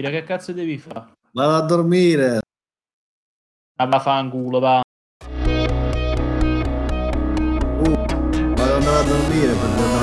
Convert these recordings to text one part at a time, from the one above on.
Che cazzo devi fare? Vado a dormire. Ah, va fanculo, va. Uh, vado a dormire per andare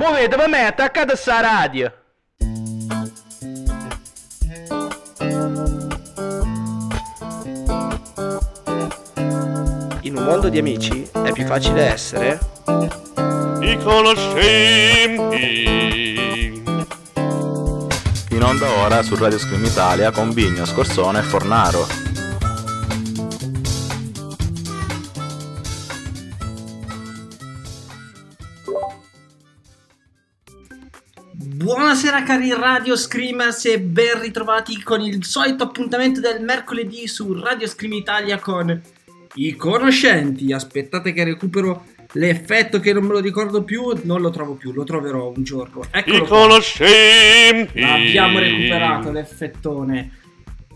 Muovete per me, attaccate sta radio. In un mondo di amici è più facile essere I conoscenti. In onda ora su Radio Scream Italia con Bigno, Scorsone e Fornaro. Buonasera cari Radio Screamers e ben ritrovati con il solito appuntamento del mercoledì su Radio Scream Italia con i conoscenti. Aspettate che recupero l'effetto che non me lo ricordo più, non lo trovo più, lo troverò un giorno. I Eccolo qua. conoscenti. Abbiamo recuperato l'effettone.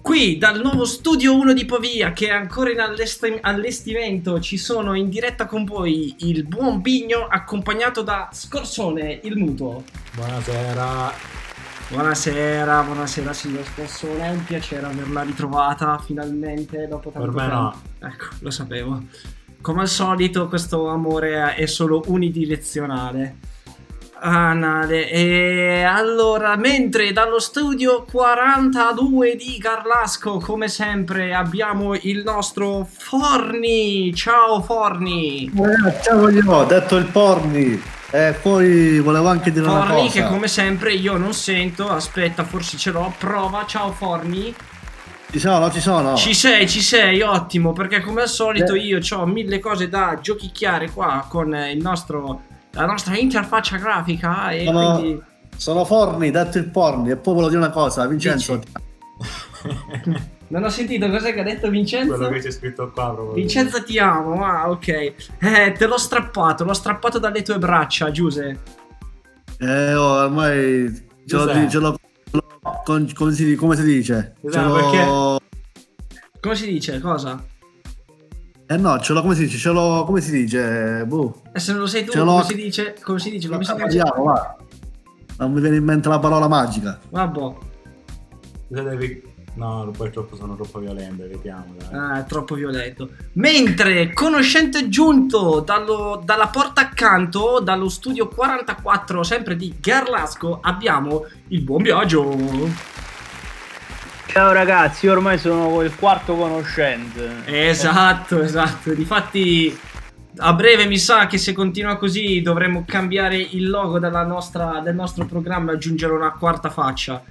Qui dal nuovo studio 1 di Pavia che è ancora in allesti- allestimento ci sono in diretta con voi il buon Bigno accompagnato da Scorsone, il mutuo. Buonasera. Buonasera, buonasera signor è un piacere averla ritrovata finalmente dopo tanto Per me tempo. no. Ecco, lo sapevo. Come al solito questo amore è solo unidirezionale. Ah, Nade. E allora, mentre dallo studio 42 di Carlasco, come sempre, abbiamo il nostro Forni. Ciao Forni. Eh, ciao io, ho detto il porni. E poi volevo anche dire una Forni cosa. che come sempre io non sento, aspetta forse ce l'ho, prova, ciao Forni. Ci sono, ci sono. Ci sei, ci sei, ottimo, perché come al solito Eh. io ho mille cose da giochicchiare qua con il nostro, la nostra interfaccia grafica e Sono- quindi... Sono Forni, detto il Porni. E poi volevo dire una cosa, Vincenzo. Non ho sentito cos'è che ha detto Vincenzo? Quello che c'è scritto qua proprio. Vincenzo ti amo, ah ok. Eh, te l'ho strappato, l'ho strappato dalle tue braccia, Giuse. Eh, oh, ormai ce l'ho, ce l'ho- ce l'ho con- come, si, come si dice? Ce l'ho- Come si dice? Cosa? Eh no, ce l'ho come si dice? Ce l'ho come si dice? Boh. E se non lo sai tu, Ce l'ho- come si dice? Come si dice? Come si dice? Non mi viene in mente la parola magica. Vabbè, Cosa devi... No, poi troppo sono troppo violento, evitiamo. dai. ah, è troppo violento. Mentre, conoscente giunto dallo- dalla porta accanto, dallo studio 44, sempre di Garlasco, abbiamo il buon viaggio. Ciao ragazzi, io ormai sono il quarto conoscente. Esatto, esatto. Difatti, a breve mi sa che se continua così dovremmo cambiare il logo della nostra- del nostro programma e aggiungere una quarta faccia.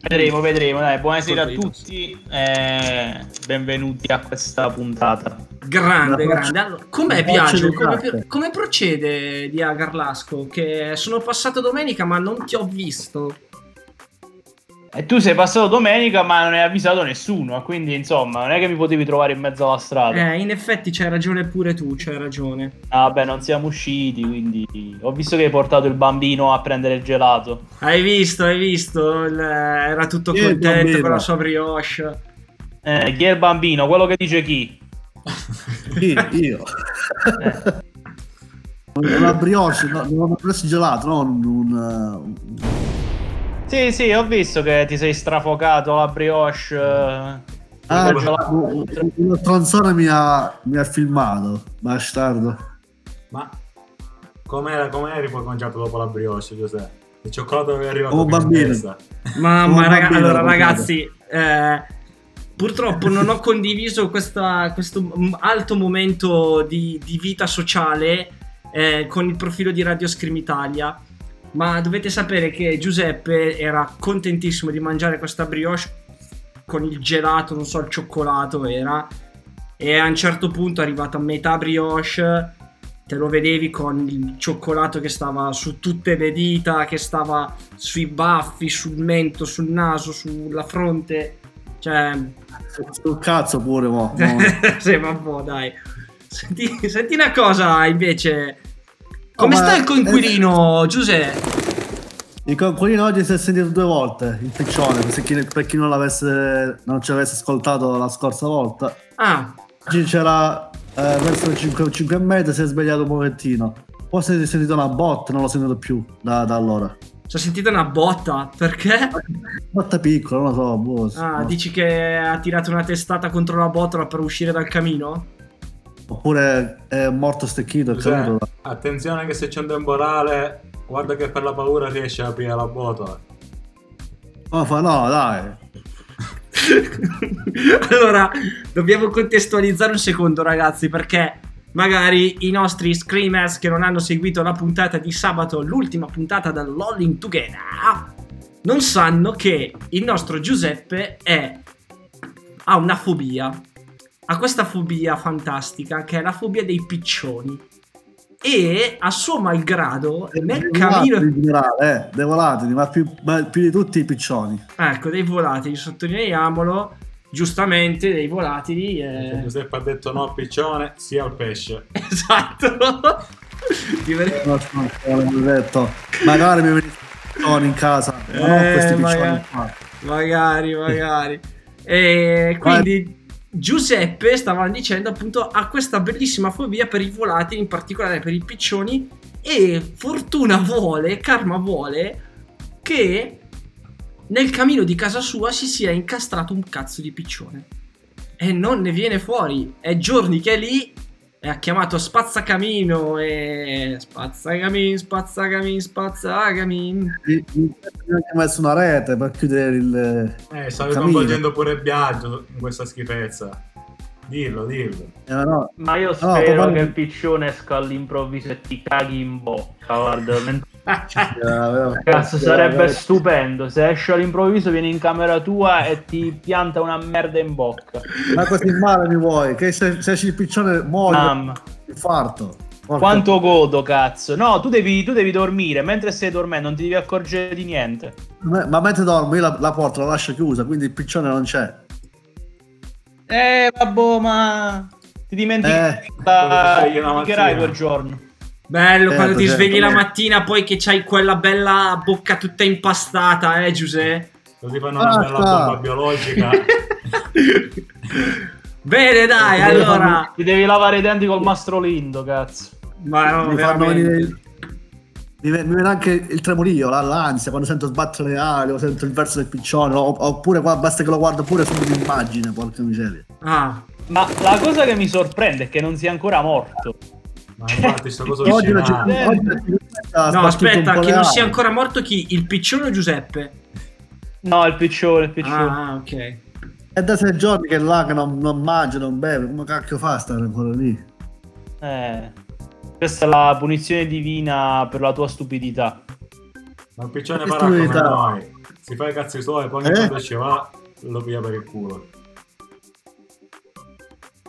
Vedremo, vedremo. Dai, buonasera a tutti e benvenuti a questa puntata. Grande, Una grande. Allora, com'è di Come, come procede Dia Garlasco? Che sono passato domenica ma non ti ho visto. E tu sei passato domenica, ma non hai avvisato nessuno. Quindi, insomma, non è che mi potevi trovare in mezzo alla strada. Eh, in effetti c'hai ragione pure tu, c'hai ragione. Ah, vabbè, non siamo usciti. Quindi ho visto che hai portato il bambino a prendere il gelato. Hai visto, hai visto? Il- era tutto il contento con la sua brioche. Eh, chi è il bambino? Quello che dice chi? Io. io. Una brioche, no, non ho preso gelato, non un... uh, Sì, sì, ho visto che ti sei strafocato la brioche. eh, Ah, gelato. un- una stronzone mi ha, mi ha filmato, bastardo. Ma com'era, com'eri poi mangiato dopo la brioche, Giuseppe? Il cioccolato che è arrivato Oh, bambino. Mamma, Come raga- bambino, allora come ragazzi, eh, purtroppo non ho condiviso questa- questo alto momento di, di vita sociale eh, con il profilo di Radio Scream Italia. Ma dovete sapere che Giuseppe era contentissimo di mangiare questa brioche con il gelato, non so, il cioccolato era. E a un certo punto è arrivato a metà brioche, te lo vedevi con il cioccolato che stava su tutte le dita, che stava sui baffi, sul mento, sul naso, sulla fronte. Cioè, Sul cazzo pure, mo. mo. sì, vabbè, dai. Senti, senti una cosa invece. Come Oh, sta il coinquilino, Giuseppe? Il conquilino oggi si è sentito due volte, il piccione, per chi, non l'avesse, non ci avesse ascoltato la scorsa volta. Ah, Oggi c'era eh, verso le 5, 5 e mezza, si è svegliato un pochettino. Poi si è sentito una botta, non l'ho sentito più da, da allora. ci ho sentito una botta. Perché? Botta piccola, non lo so, boh. Ah, no. dici che ha tirato una testata contro la botola per uscire dal camino? Oppure è morto stecchito, è Giuseppe, caduto. attenzione che se c'è un temporale, guarda che per la paura riesce a aprire la botola. No, fa no, dai. allora, dobbiamo contestualizzare un secondo, ragazzi, perché magari i nostri screamers che non hanno seguito la puntata di sabato, l'ultima puntata del Lolling Together, non sanno che il nostro Giuseppe è ha una fobia. Ha questa fobia fantastica che è la fobia dei piccioni. E a suo malgrado, nel Dei cammino. generale, eh, dei volatili, ma più, ma più di tutti i piccioni. Ecco, dei volatili, sottolineiamolo. Giustamente, dei volatili. eh, Giuseppe ha detto no al piccione, sia al pesce. Esatto. Non so, non ho detto, magari mi venite piccioni in casa, ma non Eh, questi piccioni magari. qua. magari, magari. E quindi Giuseppe stava dicendo appunto ha questa bellissima fobia per i volatili, in particolare per i piccioni. E fortuna vuole, karma vuole che nel camino di casa sua si sia incastrato un cazzo di piccione. E non ne viene fuori. È giorni che è lì. E ha chiamato spazzacamino e spazzacamin, spazzacamin, spazzacamin. Mi mi ha anche messo una rete per chiudere il... Eh, stavi coinvolgendo pure Biagio in questa schifezza. Dillo, dillo. Eh, no. Ma io No, spero proprio- che il piccione esca all'improvviso e ti caghi in bocca. Guarda, men- Eh, cazzo, eh, sarebbe stupendo. Se esce all'improvviso, viene in camera tua e ti pianta una merda in bocca. Ma così male mi vuoi? Che se, se esci il piccione muori Mamma. infarto. Porca- Quanto godo, cazzo. No, tu devi, tu devi dormire. Mentre stai dormendo, non ti devi accorgere di niente. Ma ma mentre dormo io la, la porta la lascio chiusa, quindi il piccione non c'è. Eh, vabbè, ma. Ti dimentichi. Eh. la- ti dimenticherai quel giorno. Bello, Certo, quando ti certo. svegli la mattina poi che c'hai quella bella bocca tutta impastata, eh Giuseppe? Così fanno una bella bomba biologica. Bene, dai, Ti devi- allora. Ti devi lavare i denti col mastro lindo, cazzo. Ma no, mi fanno veramente. venire. Mi viene mi viene anche il tremolio, la- l'ansia quando sento sbattere le ali o sento il verso del piccione, oppure qua basta che lo guardo pure subito immagine, porca miseria. Ah, Ma la cosa che mi sorprende è che non sia ancora morto. Ma infatti sta cosa Oggi la. Eh. no, aspetta, che non sia ancora morto chi? Il piccione o Giuseppe? No, il piccione, il piccione. Ah, ok. È da sei giorni che è là che non, non mangia, non beve, come cacchio fa a stare ancora lì? Eh. Questa è la punizione divina per la tua stupidità. Ma il piccione farà come noi. Si fa i cazzi suoi, poi Eh? quando ci va lo piglia per il culo.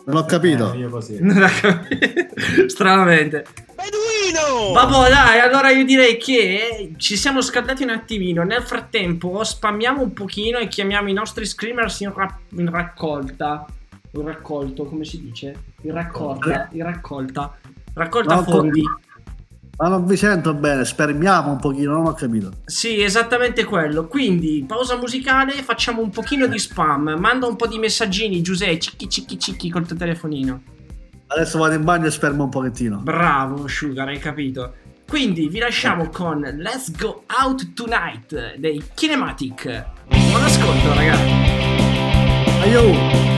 Non ho capito. Eh, io così. Non ho capito. Stranamente. Beduino! Vabbè, dai, allora io direi che ci siamo scaldati un attimino. Nel frattempo, spammiamo un pochino e chiamiamo i nostri screamers in, ra- in raccolta. In raccolto, come si dice? In raccolta. In raccolta. Raccolta No, fondi. Ma non vi sento bene, spermiamo un pochino, non ho capito. Sì, esattamente quello. Quindi, pausa musicale, facciamo un pochino di spam. Manda un po' di messaggini, Giuseppe, cicchi cicchi cicchi col tuo telefonino. Adesso vado in bagno e spermo un pochettino. Bravo, Sugar, hai capito. Quindi vi lasciamo con Let's Go Out Tonight dei Kinematic. Buon ascolto, ragazzi. Aiuto!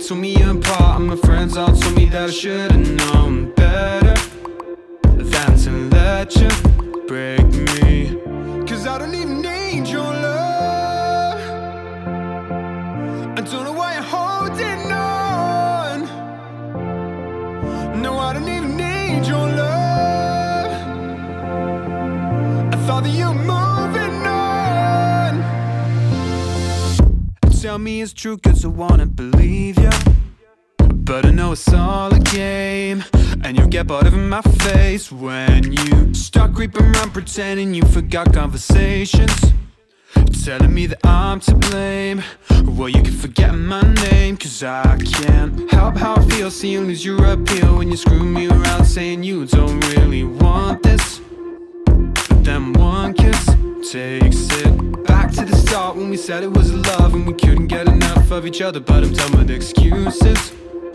Start, we ain't me apart. And my friends all told me that I should have known better than to let you break me it's true, cause I wanna believe you. But I know it's all a game. And you'll get bored of my face when you start creeping around pretending you forgot conversations. Telling me that I'm to blame. Well, you can forget my name, cause I can't help how I feel. Seeing lose your appeal when you screw me around, saying you don't really want this. But then one kiss takes it back to the start when we said it was love and we couldn't get enough of each other. But I'm done with excuses,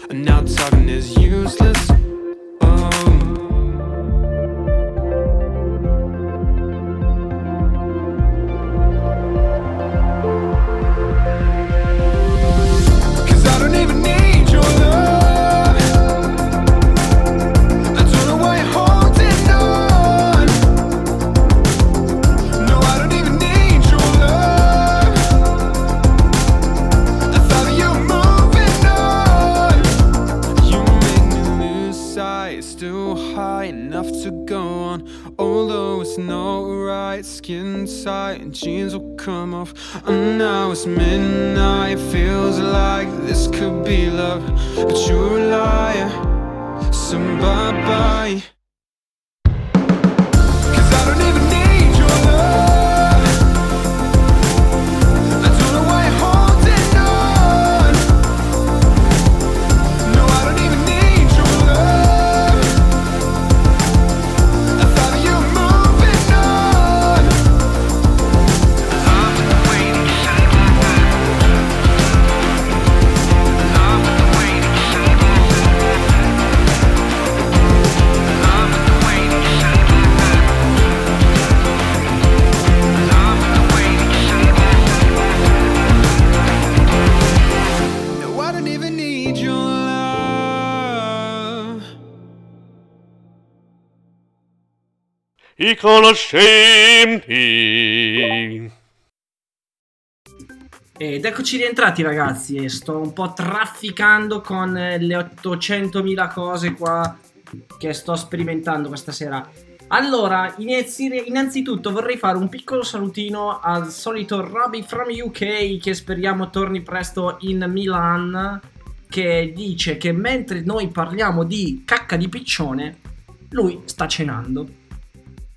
and now talking is useless. Tight and jeans will come off. And now it's midnight, feels like this could be love, but you're a liar. So bye bye. I conoscenti. Ed eccoci rientrati ragazzi sto un po' trafficando con eh, le 800.000 cose qua che sto sperimentando questa sera. Allora, innanzitutto vorrei fare un piccolo salutino al solito Robbie from UK che speriamo torni presto in Milan che dice che mentre noi parliamo di cacca di piccione, lui sta cenando.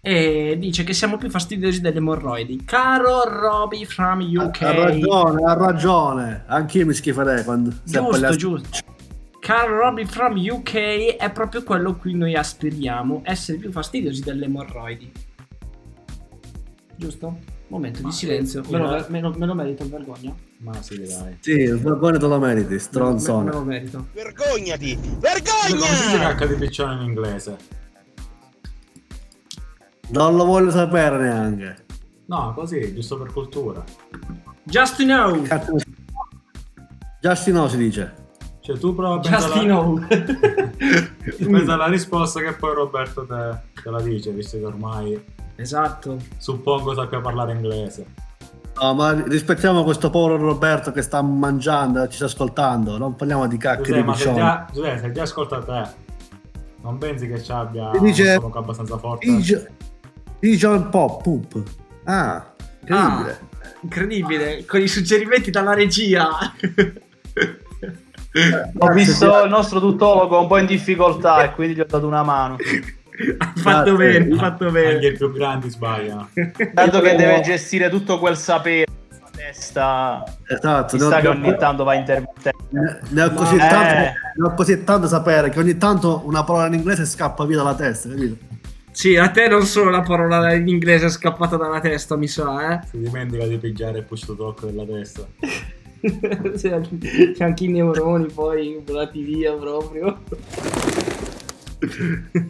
E dice che siamo più fastidiosi delle emorroidi. Caro Robbie from UK. Ha ragione, ha ragione. Anch'io mi schiferei quando Giusto, giusto. Caro Robbie from UK è proprio quello a cui noi aspiriamo, essere più fastidiosi delle emorroidi. Giusto? Momento di silenzio. Me lo, me lo- me lo merito il vergogna? Ma sì, dai. Sì, il vergogna te lo meriti, Me, me stronzone. lo merito. Vergognati! Come si dice Vergogna! cacca di piccione in inglese? Non lo voglio sapere neanche. No, così, giusto per cultura. Just know. Cazzo ne- Justino si dice. Cioè, tu prova a Just pensare know. pensa alla risposta che poi Roberto te, te la dice, visto che ormai esatto. suppongo sappia parlare inglese. No, ma rispettiamo questo povero Roberto che sta mangiando e ci sta ascoltando. Non parliamo di cacche Giuseppe, di se già, Giuseppe, se già ascolta te, non pensi che ci abbia dice- abbastanza forte? Pigeon Pigeon Pop, poop. Ah, incredibile. Incredibile, con i suggerimenti dalla regia. Ho visto il nostro tuttologo un po' in difficoltà e quindi gli ho dato una mano. ha fatto Grazie. bene, ha fatto Anche bene. i più grandi sbagliano. Dato che deve gestire tutto quel sapere testa, Esatto, sta che ogni tanto va intermittente. ne- ne ho così Eh. tanto, ne ho così tanto sapere che ogni tanto una parola in inglese scappa via dalla testa, capito? Sì, a te non solo la parola in inglese è scappata dalla testa, mi sa, eh. Si dimentica di pigiare il push to talk della testa. C'è anche- c'è anche i neuroni poi volati via proprio.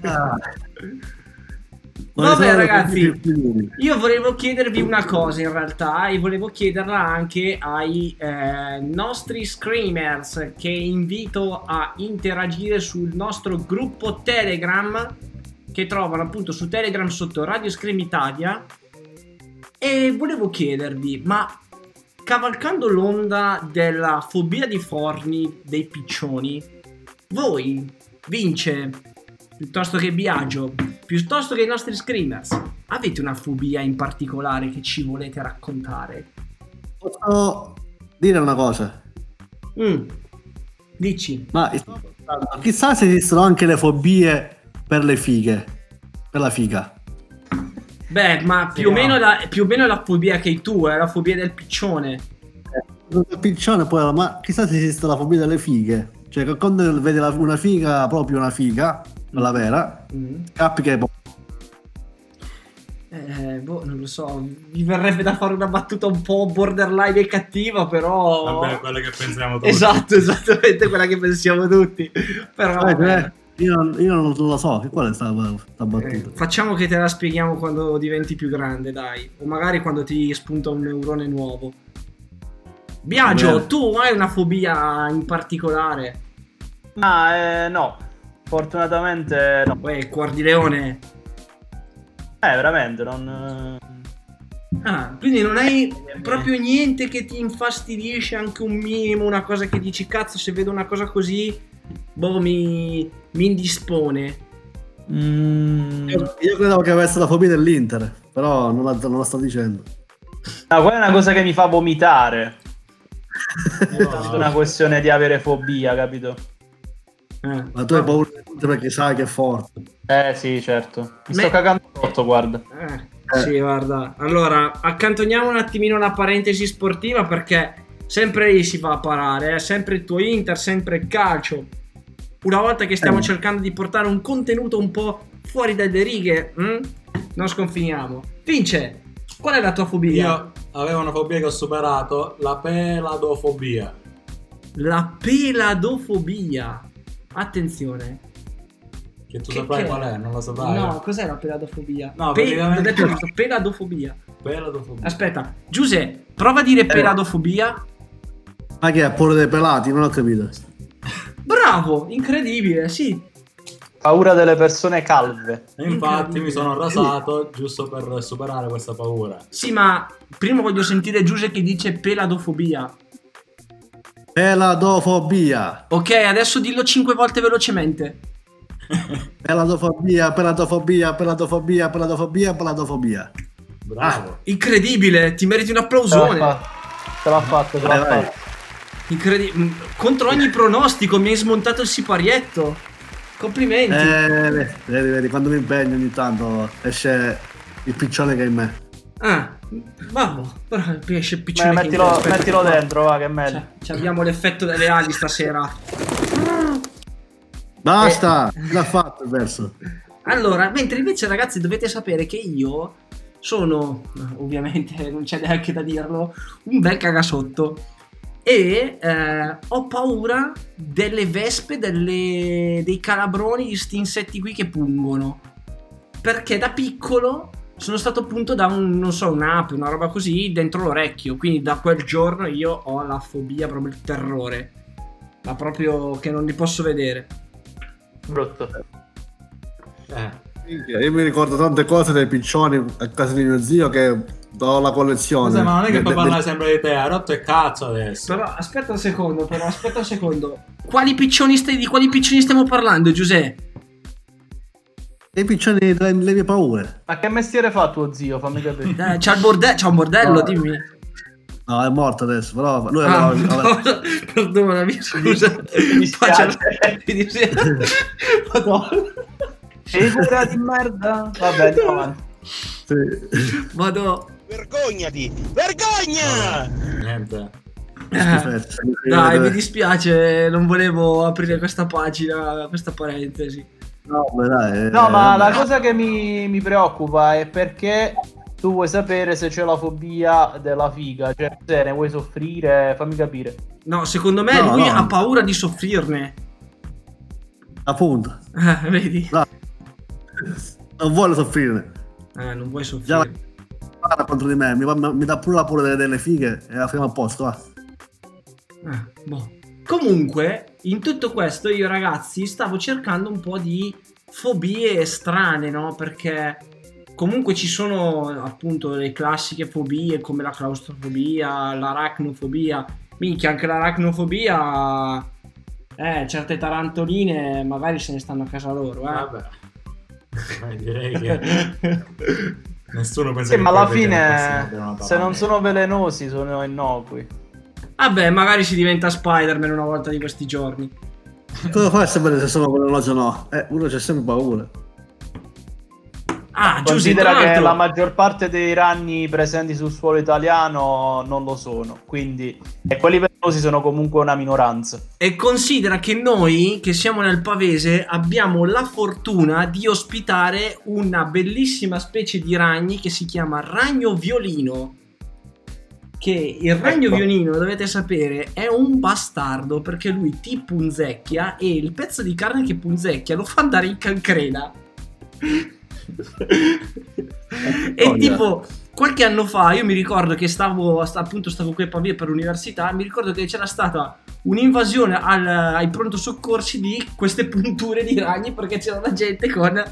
Ah. Vabbè, sono le ragazzi. Io volevo chiedervi una cosa in realtà e volevo chiederla anche ai eh, nostri screamers che invito a interagire sul nostro gruppo Telegram che trovano appunto su Telegram sotto Radio Scream Italia e volevo chiedervi ma cavalcando l'onda della fobia di Forni dei piccioni voi vince piuttosto che Biagio piuttosto che i nostri screamers avete una fobia in particolare che ci volete raccontare Posso dire una cosa? Mm. dici Ma chissà se esistono anche le fobie per le fighe. Per la figa. beh ma più o, no. meno la, più o meno la fobia che hai tu è la fobia del piccione Il piccione poi, ma chissà se esiste la fobia delle fighe. Cioè, che quando vedi la- una figa, proprio una figa, quella vera, Mm. capi che Eh, boh, non lo so. Mi verrebbe da fare una battuta un po' borderline e cattiva, però. Vabbè, quella che pensiamo tutti. Esatto, esattamente quella che pensiamo tutti. Però. Eh, eh, io, non- io non lo so, che qual è sta, sta eh, battuta? facciamo che te la spieghiamo quando diventi più grande, dai. O magari quando ti spunta un neurone nuovo. Biagio, tu hai una fobia in particolare? Ma eh, no, fortunatamente no. Uè, cuor di leone. Eh, veramente, non... Ah, quindi non hai proprio niente che ti infastidisce anche un minimo, una cosa che dici cazzo se vedo una cosa così, boh mi, mi indispone. Mm, Io, io credevo che avesse la fobia dell'Inter, però non la, non la sto dicendo. No, quella è una cosa che mi fa vomitare. Io- È una questione di avere fobia, capito? Eh. Ma tu hai paura dell'Inter perché sai che è forte. Eh sì, certo. Mi Me- sto cagando sotto, guarda. Eh, Sì, guarda. Allora, accantoniamo un attimino la parentesi sportiva perché sempre lì si va a parare, eh. sempre il tuo Inter, sempre il calcio. Una volta che stiamo Eh. cercando di portare un contenuto un po' fuori dalle righe, hm? non sconfiniamo. Vince, qual è la tua fobia? Io avevo una fobia che ho superato, la peladofobia. La peladofobia. Attenzione. Che tu Che- saprai che qual è, non lo saprai. No, cos'è la peladofobia? No, Pe- praticamente- detto giusto, peladofobia. Peladofobia. Aspetta, Giuseppe, prova a dire peladofobia. Ma che ha paura dei pelati? Non ho capito. Bravo, incredibile, sì. Paura delle persone calve. E infatti mi sono rasato giusto per superare questa paura. Sì, ma prima voglio sentire Giuseppe che dice peladofobia. Peladofobia. Ok, adesso dillo cinque volte velocemente. Peladofobia, peladofobia, peladofobia, peladofobia, peladofobia. Bravo. Incredibile, ti meriti un Ce l'ha applausone. fatto, ce l'ha fatto. Ce l'ha Vai, vai. fatto. Incredi- mm, Contro ogni pronostico mi hai smontato il siparietto. Complimenti. Eh, vedi, vedi, vedi, quando mi impegno ogni tanto esce il piccione che è in me. Ah, vabbè, però esce il Beh, piccione. che mettilo aspetta, mettilo qua. dentro, va, che è meglio. Cioè, ci abbiamo l'effetto delle ali stasera. Basta, Eh. l'ha fatto il verso. Allora, mentre invece ragazzi dovete sapere che io sono, ovviamente non c'è neanche da dirlo, un bel cagasotto e eh, ho paura delle vespe, delle- dei calabroni, di sti insetti qui che pungono. Perché da piccolo sono stato appunto da un, non so, un'ape, una roba così dentro l'orecchio. Quindi da quel giorno io ho la fobia, proprio il terrore. Ma proprio che non li posso vedere. Brutto. Eh. Io mi ricordo tante cose dei piccioni a casa di mio zio che ho la collezione. Scusa, ma non è che De- puoi de- parlare sempre di te, ha rotto il cazzo adesso. Però aspetta un secondo, però aspetta un secondo. Quali piccioni stai, di quali piccioni stiamo parlando, Giuseppe? dei piccioni delle, delle mie paure. Ma che mestiere fa tuo zio? Fammi capire. Eh, c'ha, il borde- c'ha un bordello, No. dimmi. No, è morto adesso, però lui Ah, aveva- aveva- no, perdonami, scusa. Mi dispiace. Mi dispiace. Madonna. Figura di merda. Vabbè, andiamo avanti. sì. Vado. Vergognati! Vergogna! Niente. Eh, dai, mi dispiace, non volevo aprire questa pagina, questa parentesi. No, beh, dai, eh, No, ma la vabbè. cosa che mi, mi preoccupa è perché tu vuoi sapere se c'è la fobia della figa, cioè se ne vuoi soffrire, fammi capire. No, secondo me No, lui no. ha paura di soffrirne. Appunto. Eh, vedi? No. Non vuole soffrire. Eh, non vuoi Già Guarda contro di me, mi, mi- mi dà pure la pure delle, delle fighe e la finiamo a posto, va. Eh, boh. Comunque, in tutto questo io ragazzi stavo cercando un po' di fobie strane, no? Perché comunque ci sono appunto le classiche fobie come la claustrofobia, l'aracnofobia. Minchia, anche l'aracnofobia... Eh, certe tarantoline magari se ne stanno a casa loro, eh. Vabbè. Eh, direi che nessuno pensa Sì, che ma alla fine, se non sono velenosi, sono innocui. Vabbè, magari si diventa Spider-Man una volta di questi giorni. Cosa fai a sapere se sono velenosi o no? Eh, uno c'è sempre paura. Ah, Considera che la maggior parte dei ragni presenti sul suolo italiano non lo sono, quindi e quelli velenosi sono comunque una minoranza. E considera che noi, che siamo nel Pavese, abbiamo la fortuna di ospitare una bellissima specie di ragni che si chiama ragno violino. Che il ragno Ecco. violino, dovete sapere, è un bastardo perché lui ti punzecchia e il pezzo di carne che punzecchia lo fa andare in cancrena. E Voglia. tipo, qualche anno fa io mi ricordo che stavo, sta- appunto, stavo qui a Pavia per l'università. Mi ricordo che c'era stata un'invasione al- ai pronto soccorsi di queste punture di ragni perché c'era la gente con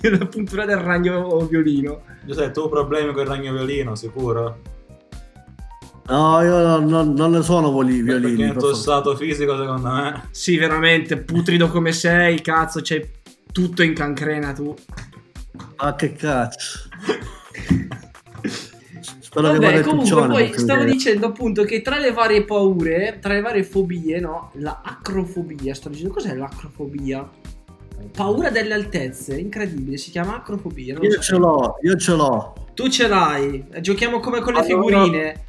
la puntura del ragno violino. Giuseppe, tu problemi con il ragno violino, sicuro? No, io non, non- non ne sono voli, Perché violini. nel per tuo stato fisico, secondo me. Sì, veramente, putrido come sei, cazzo, c'hai tutto in cancrena tu. Ma che cazzo. Spero che Vabbè, comunque piccione. poi stavo dicendo appunto che tra le varie paure, tra le varie fobie, no? La acrofobia, sto dicendo cos'è l'acrofobia? Paura delle altezze, incredibile, si chiama acrofobia. Io so. ce l'ho, io ce l'ho. Tu ce l'hai, giochiamo come con le Allora- figurine.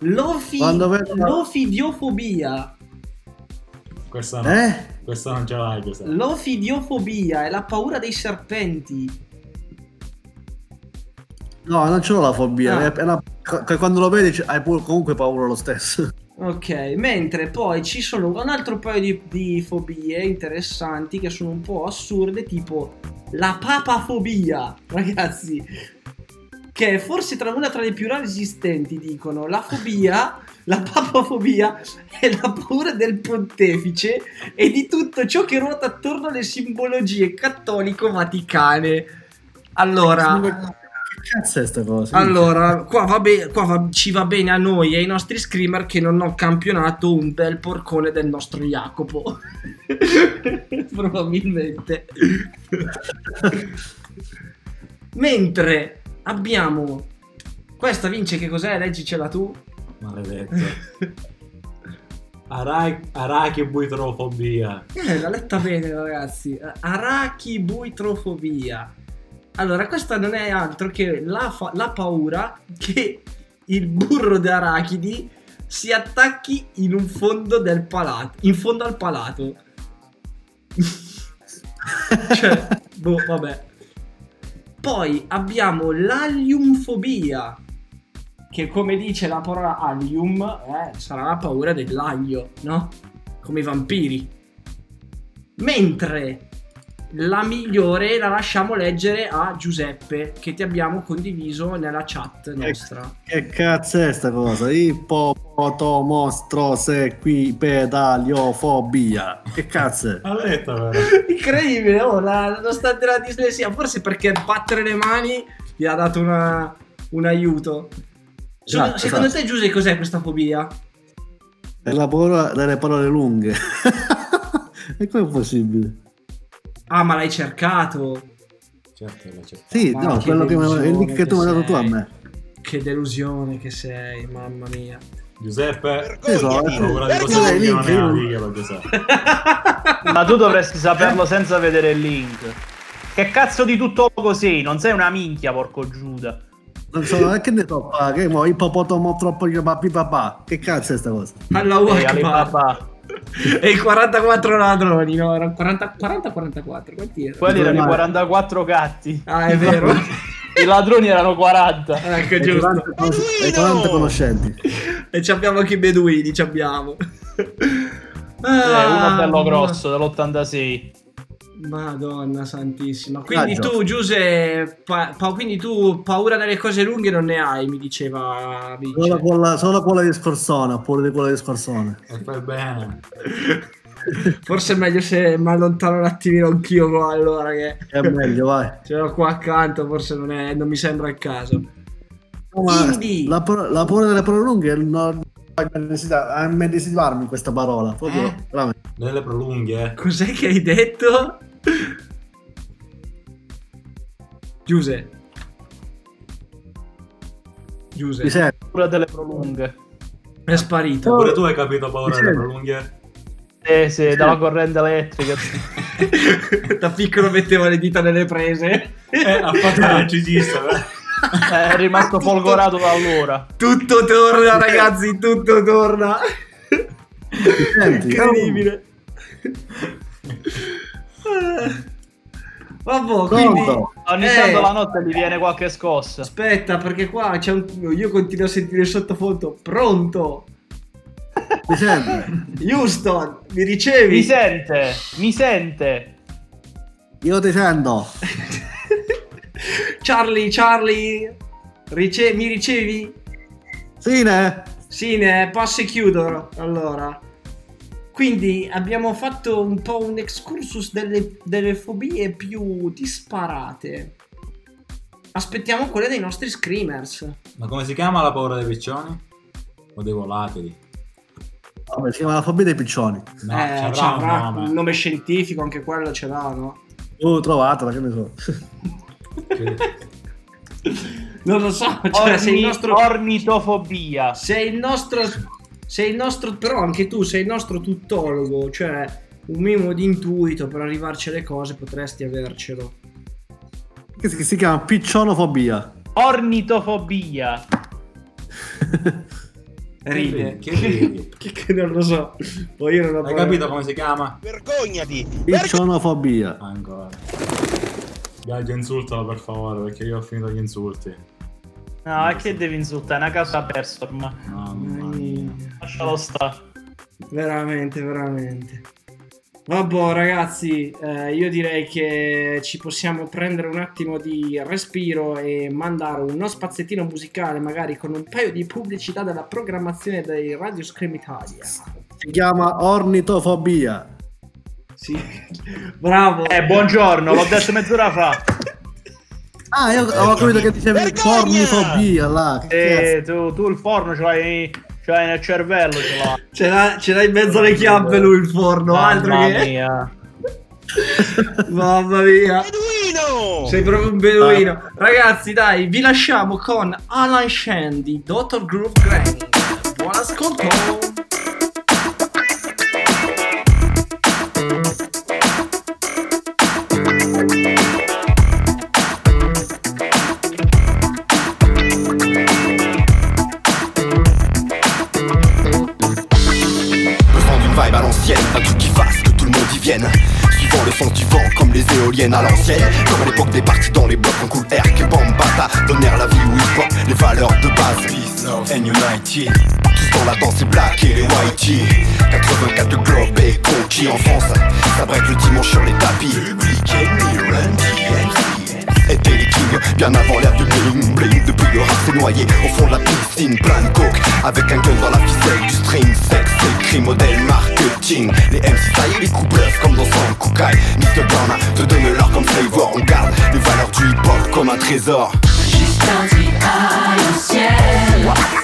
Lofi... Quando vedo- Lofidiofobia. Questa no. Eh? Questa non ce l'hai, Giuseppe. Lofidiofobia è la paura dei serpenti. No, non ce l'ho la fobia. Ah. è- una- quando lo vedi hai pure comunque paura lo stesso. Ok, mentre poi ci sono un altro paio di, di fobie interessanti che sono un po' assurde, tipo la papafobia, ragazzi, che è forse tra una tra le più rare esistenti, dicono. La fobia, la papafobia è la paura del pontefice e di tutto ciò che ruota attorno alle simbologie cattolico-vaticane. Allora, cazzo è sta cosa? allora, qua, va be- qua va- ci va bene a noi e ai nostri screamer che non ho campionato un bel porcone del nostro Jacopo. Probabilmente. Mentre abbiamo... Questa vince che cos'è? Leggicela tu. Maledetto. Ara- arachibuitrofobia. Eh, l'ha letta bene ragazzi. Arachibuitrofobia. Allora, questa non è altro che la, fa- la paura che il burro di arachidi si attacchi in un fondo del palato, in fondo al palato. cioè, boh, vabbè. Poi abbiamo l'aliumfobia, che come dice la parola alium, eh, sarà la paura dell'aglio, no? Come i vampiri. Mentre la migliore la lasciamo leggere a Giuseppe, che ti abbiamo condiviso nella chat nostra. Che cazzo è sta cosa? Ippopotamo-stro-sequipedaliofobia. Che cazzo è? Ha letto, vero? Incredibile, oh, la- nonostante la dislessia, forse perché battere le mani gli ha dato una- un aiuto. Sono- Esatto, secondo esatto. te, Giuseppe, cos'è questa fobia? È la paura delle parole lunghe. e come è possibile? Ah, ma l'hai cercato. Certo, l'ho cercato. Sì, Ma no, che quello che, delusione il link che tu mi hai dato tu a me. Che delusione che sei, mamma mia. Giuseppe, ho eh, eh. Ma tu dovresti saperlo senza vedere il link. Che cazzo di tuttologo sei? Non sei una minchia, porco Giuda. Non so, eh, che ne so, pa, che mo ippopotamo troppo papà. Che cazzo è sta cosa? Allahu Ehi, Akbar. E i 44 ladroni, no? Erano 40 40-44, quanti erano? Quelli erano i Ma- 44 gatti. Ah, è vero. I ladroni erano 40. ecco, E giusto. 40 conos- e 40 conoscenti. E ci abbiamo anche i beduini, ci abbiamo. Eh, Ah, uno bello grosso dell'86. Madonna santissima. Quindi Raggio. tu, Giuse, pa- pa- quindi tu paura delle cose lunghe non ne hai, mi diceva Vince. Solo quella, solo quella di scorsone, oppure di quella di scorsone. E fai bene. Forse è meglio se mi allontano un attimino anch'io qua, allora che È meglio, vai. ce l'ho qua accanto, forse non, è- non mi sembra il caso. No, Quindi- la, la paura delle parole lunghe non a medesimarmi questa parola. Proprio, Eh? veramente. Delle prolunghe, eh. Cos'è che hai detto? Giuse. Mi Giuse. senti? Pure delle prolunghe. È sparito. Pure tu hai capito paura delle prolunghe? Sì, sì, dalla corrente elettrica. da piccolo mettevo le dita nelle prese. Eh, ha fatto l'elettricista, eh. Eh, È rimasto folgorato da allora. Tutto torna, ragazzi, tutto torna. Mi? Incredibile. Eh. Vabbè, quindi... Ogni Eh, tanto la notte gli viene qualche scossa. Aspetta, perché qua c'è un... io continuo a sentire il sottofondo. Pronto? Mi senti? Houston, mi ricevi? Mi sente, mi sente. Io ti sento. Charlie, Charlie, rice- mi ricevi? Sì, ne? Sì, ne passo e chiudo. Allora, quindi abbiamo fatto un po' un excursus delle, delle fobie più disparate. Aspettiamo quelle dei nostri screamers. Ma come si chiama la paura dei piccioni? O dei volatili? Vabbè, si chiama la fobia dei piccioni. No, eh, ci ci avrà avrà un un nome. nome scientifico, anche quello ce l'ha, no? Oh, trovatela, che ne so. Non lo so, cioè sei il Orni- nostro... Ornitofobia. Sei il nostro. Sei il nostro. Però anche tu sei il nostro tuttologo. Cioè, un minimo di intuito per arrivarci alle cose potresti avercelo. Che si, si chiama piccionofobia. Ornitofobia. Ride. Che ridi? Che, non lo so. Poi io non ho Hai capito come si chiama? Vergognati! Piccionofobia. Ancora. Gaggio, insultalo per favore, perché io ho finito gli insulti. No, e che devi insultare? È una casa persa ormai. Mamma mia. Lascialo stare. Veramente, veramente. Vabbè, ragazzi, eh, io direi che ci possiamo prendere un attimo di respiro e mandare uno spazzettino musicale, magari con un paio di pubblicità della programmazione dei Radio Scream Italia. Si chiama ornitofobia. Sì, bravo. Eh, buongiorno, l'ho detto mezz'ora fa. Ah, io avevo capito che dicevi Vergogna! pornifobia là. Che Eh, tu, tu il forno ce l'hai, ce l'hai nel cervello, ce l'hai. Ce l'ha, ce l'ha in mezzo alle chiappe lui il forno, altro Mamma che... mia. Mamma mia. Beduino! Sei proprio un beduino. Ragazzi, dai, vi lasciamo con Alan Shandy, Dr. Groove Granny. Buon ascolto. Suivant le sens du vent, comme les éoliennes à l'ancienne. Comme à l'époque des parties dans les blocs en cool air que Bambata donnèrent la vie où hip hop, les valeurs de base. Peace, love and unity. Tous dans la danse, c'est black et les whitey. 84 de globe et conquis en France. Ça break le dimanche sur les tapis. Public Enemy, Run DMC. étaient les kings Bien avant l'ère du bling bling Depuis le rap s'est noyé au fond de la piscine. Plein de coke avec un gun dans la ficelle. Du string sex et cri modèle marketing. Les MC est les coups bluff comme dans son Kukai Mr. Ghana te donne l'or comme flavor. On garde les valeurs du hip hop comme un trésor. Garçon,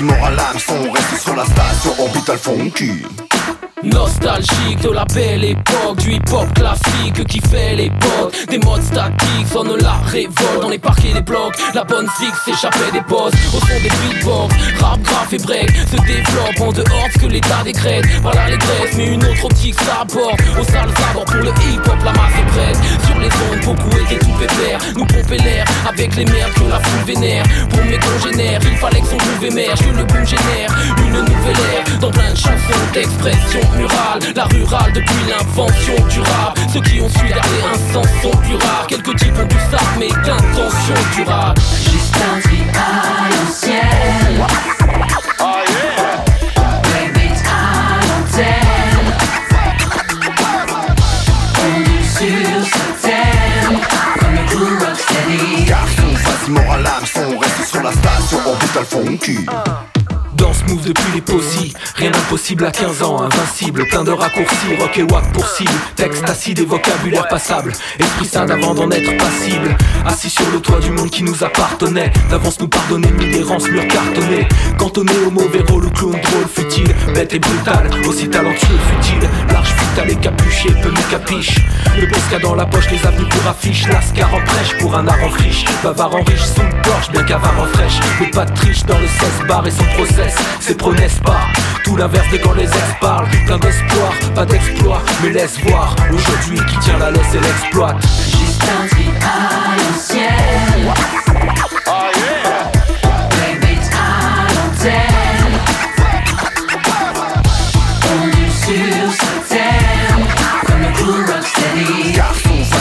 vas-y moral l'âme, son reste sur la station orbital funky Nostalgique de la belle époque Du hip-hop classique qui fait l'époque. Des modes statiques sonnent la révolte Dans les parquets des blocs. La bonne fixe s'échappait des postes Au son des beatbox. Rap, graph et break Se développe en dehors de ce que l'état décrète. Par l'allégresse mais une autre optique s'aborde. Aux sales abords pour le hip-hop la masse est prête. Sur les ondes beaucoup étaient tout pépère. Nous pomper l'air avec les merdes que la foule vénère. Pour mes congénères il fallait que son groove émerge Que le boom génère une nouvelle ère. Dans plein de chansons d'expression murale La rurale depuis l'invention du rap Ceux qui ont su garder un sens sont plus rares Quelques types ont du sac mais d'intention durable Juste un tri à l'ancienne. Baby, à l'antenne. On est sur ce thème, comme le crew Rocksteady. Garçon, facilement à l'hameçon, reste sur la station Orbital Funky. Dans smooth depuis les posies, rien d'impossible à 15 ans, invincible, plein de raccourcis, rock et wack pour cible, texte acide et vocabulaire passable, esprit sain d'avant d'en être passible, assis sur le toit du monde qui nous appartenait, d'avance nous pardonner mille errances, murs cartonnés, cantonné au mauvais rôle, le clown drôle, futile, bête et brutal, aussi talentueux, futile, large, vital et capuché, peu me capiche, le pesca dans la poche, les avenues pour affiche, lascar en prêche pour un art en friche, bavard en riche, sous le porche, bien en fraîche, mais pas de triche dans le 16 bar et son process, c'est pro n'est-ce pas? Tout l'inverse de quand les ex parlent. Plein d'espoir, pas d'exploit. Mais laisse voir aujourd'hui qui tient la laisse et l'exploite. Juste un à l'ancienne.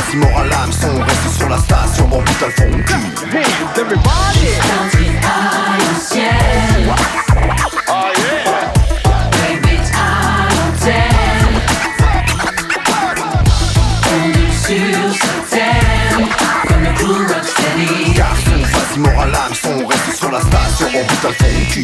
si mort à l'âme, son reste sur la station orbitale fond Hey, everybody J'ai à à l'hôtel Tendu sur Comme le cool rocksteady Garçon, vas-y mort à l'âme, son reste sur la station orbitale fond du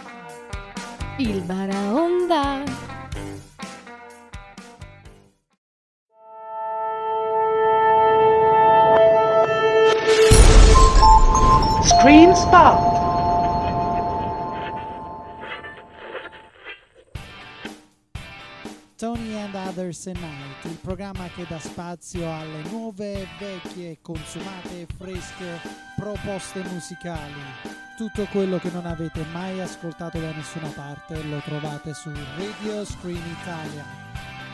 Il Baraonda! Screen Spot. Tony and Others and Night, il programma che dà spazio alle nuove, vecchie, consumate e fresche proposte musicali. Tutto quello che non avete mai ascoltato da nessuna parte lo trovate su Radio Screen Italia.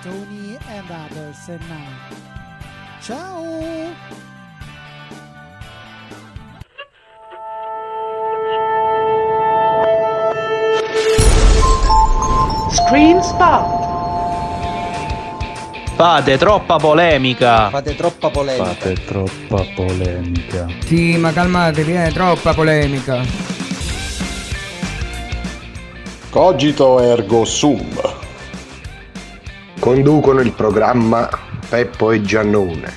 Tony and Others and Night. Ciao! Screen Spot. Fate troppa polemica. Fate troppa polemica. Fate troppa polemica. Sì, ma calmatevi, è troppa polemica. Cogito ergo sum. Conducono il programma Peppo e Giannone.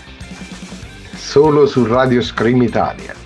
Solo su Radio Scream Italia.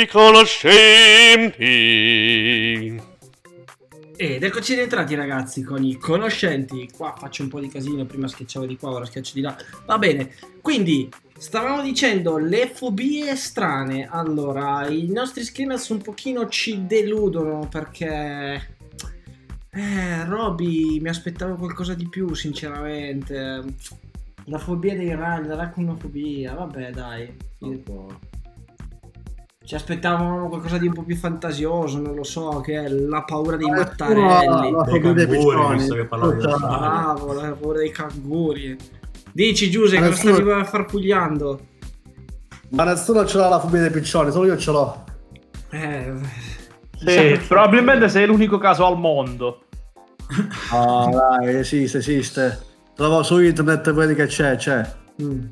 I conoscenti. Ed eccoci rientrati ragazzi con i conoscenti. Qua faccio un po' di casino, prima schiacciavo di qua, ora schiaccio di là. Va bene, quindi stavamo dicendo le fobie strane. Allora, i nostri screeners un pochino ci deludono perché... Eh, Roby, mi aspettavo qualcosa di più, sinceramente. La fobia dei ragni, la racunofobia, vabbè dai. Ci aspettavamo qualcosa di un po' più fantasioso, non lo so, che è la paura dei mattarelli. la fobia dei piccioni. visto che parlavi di Bravo, la paura dei canguri. Dici Giuse, Ma cosa nessuno- stavi farfugliando? Ma nessuno ce l'ha la fobia dei piccioni, solo io ce l'ho. Eh, Sì, probabilmente sei l'unico caso al mondo. Ah, dai, esiste, esiste. Trovo su internet vedi che c'è, c'è. Mm.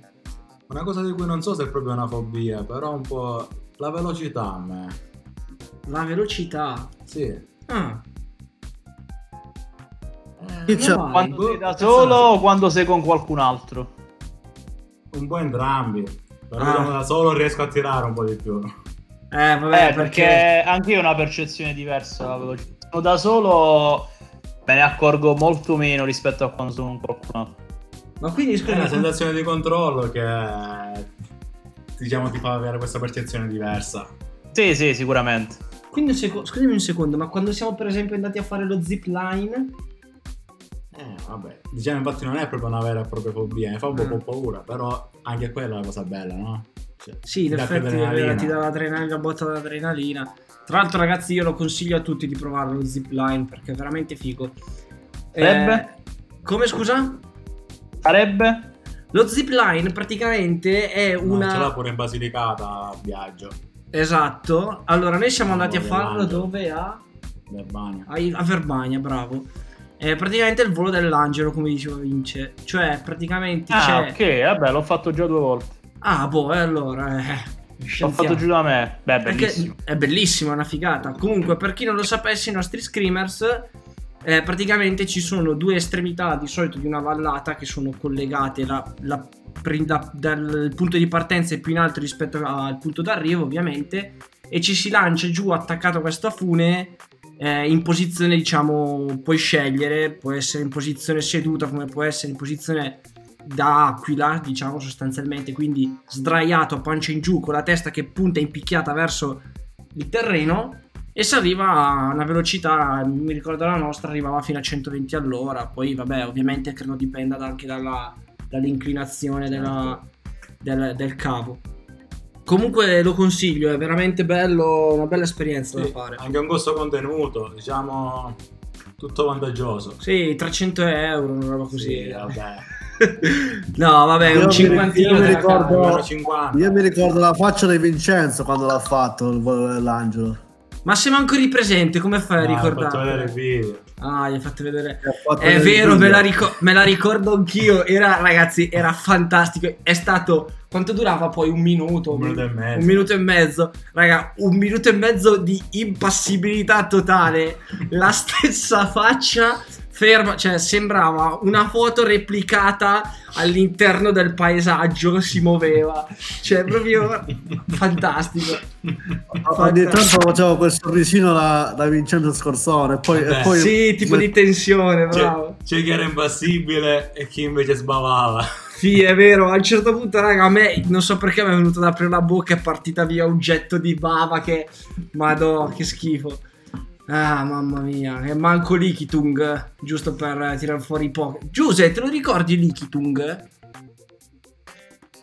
Una cosa di cui non so se è proprio una fobia, però un po' la velocità a me. La velocità. Sì. Ah, c'è? vai. Quando sei da solo o quando sei con qualcun altro? Un po' entrambi. Però Ah. diciamo da solo riesco a tirare un po' di più. eh, vabbè, Eh, perché anche io ho una percezione diversa della velocità. Sono da solo me ne accorgo molto meno rispetto a quando sono con qualcun altro. Ma quindi È scusa, una sensazione di controllo che diciamo ti fa avere questa percezione diversa. Sì, sì, sicuramente. quindi seco- scusami un secondo, ma quando siamo per esempio andati a fare lo zip line, Eh, vabbè. Diciamo infatti non è proprio una vera e propria fobia, mi fa un po' Mm. paura, però anche quella è una cosa bella, no? Cioè, sì, in dà effetti vero, ti dà l'adrenalina, la botta d'adrenalina. Tra l'altro, ragazzi, io lo consiglio a tutti di provare lo zip line perché è veramente figo. Sarebbe? Eh, come scusa? Sarebbe? Lo zip line praticamente è No, una. ce l'ha pure in Basilicata a viaggio. Esatto. Allora, noi siamo andati a farlo dove? A, Verbania. a, a Verbania, bravo. È praticamente il volo dell'angelo, come diceva Vince. Cioè, praticamente Ah, c'è. ok, vabbè, l'ho fatto già due volte. Ah, boh, e allora. Eh, L'ho fatto giù da me. Beh, Perché bellissimo. è bellissimo, è una figata. Comunque, per chi non lo sapesse, i nostri screamers. Eh, praticamente ci sono due estremità di solito di una vallata che sono collegate la- la- da- dal punto di partenza più in alto rispetto al punto d'arrivo ovviamente e ci si lancia giù attaccato a questa fune eh, in posizione diciamo puoi scegliere può essere in posizione seduta come può essere in posizione da aquila diciamo sostanzialmente quindi sdraiato a pancia in giù con la testa che punta impicchiata verso il terreno e si arriva a una velocità, mi ricordo la nostra, arrivava fino a 120 all'ora, poi vabbè ovviamente credo dipenda da- anche dalla- dall'inclinazione della- del, del cavo. Comunque lo consiglio, è veramente bello, una bella esperienza da Sì, fare. anche un costo contenuto, diciamo tutto vantaggioso. Sì, 300 euro, una roba così. Sì, vabbè. no, vabbè, Io un cinquantino io mi ricordo- cavi. Meno 50. Io mi ricordo la faccia di Vincenzo quando l'ha fatto il volo dell'angelo. Ma se manco ripresente, come fai a Ah, ho fatto ricordarlo? vedere il video. Ah, gli hai fatto vedere. fatto È vero, me la, ricor- me la ricordo anch'io. Era, ragazzi, era fantastico. È stato. Quanto durava poi? Un minuto? Un minuto e mezzo. Un minuto e mezzo. Raga, un minuto e mezzo di impassibilità totale. La stessa faccia ferma. Cioè, sembrava una foto replicata all'interno del paesaggio. Si muoveva. Cioè, proprio fantastico. Ogni tanto facevo quel sorrisino da, da Vincenzo Scorsone e poi, e poi Sì, tipo di tensione, C'è, bravo. c'è chi era impassibile e chi invece sbavava. Sì, è vero. A un certo punto, raga, a me non so perché mi è venuto ad aprire la bocca e è partita via un getto di bava che. Madò, che schifo. Ah, mamma mia. E manco l'Ikitung, giusto per tirare fuori i po'. Giuse, te lo ricordi l'Ikitung?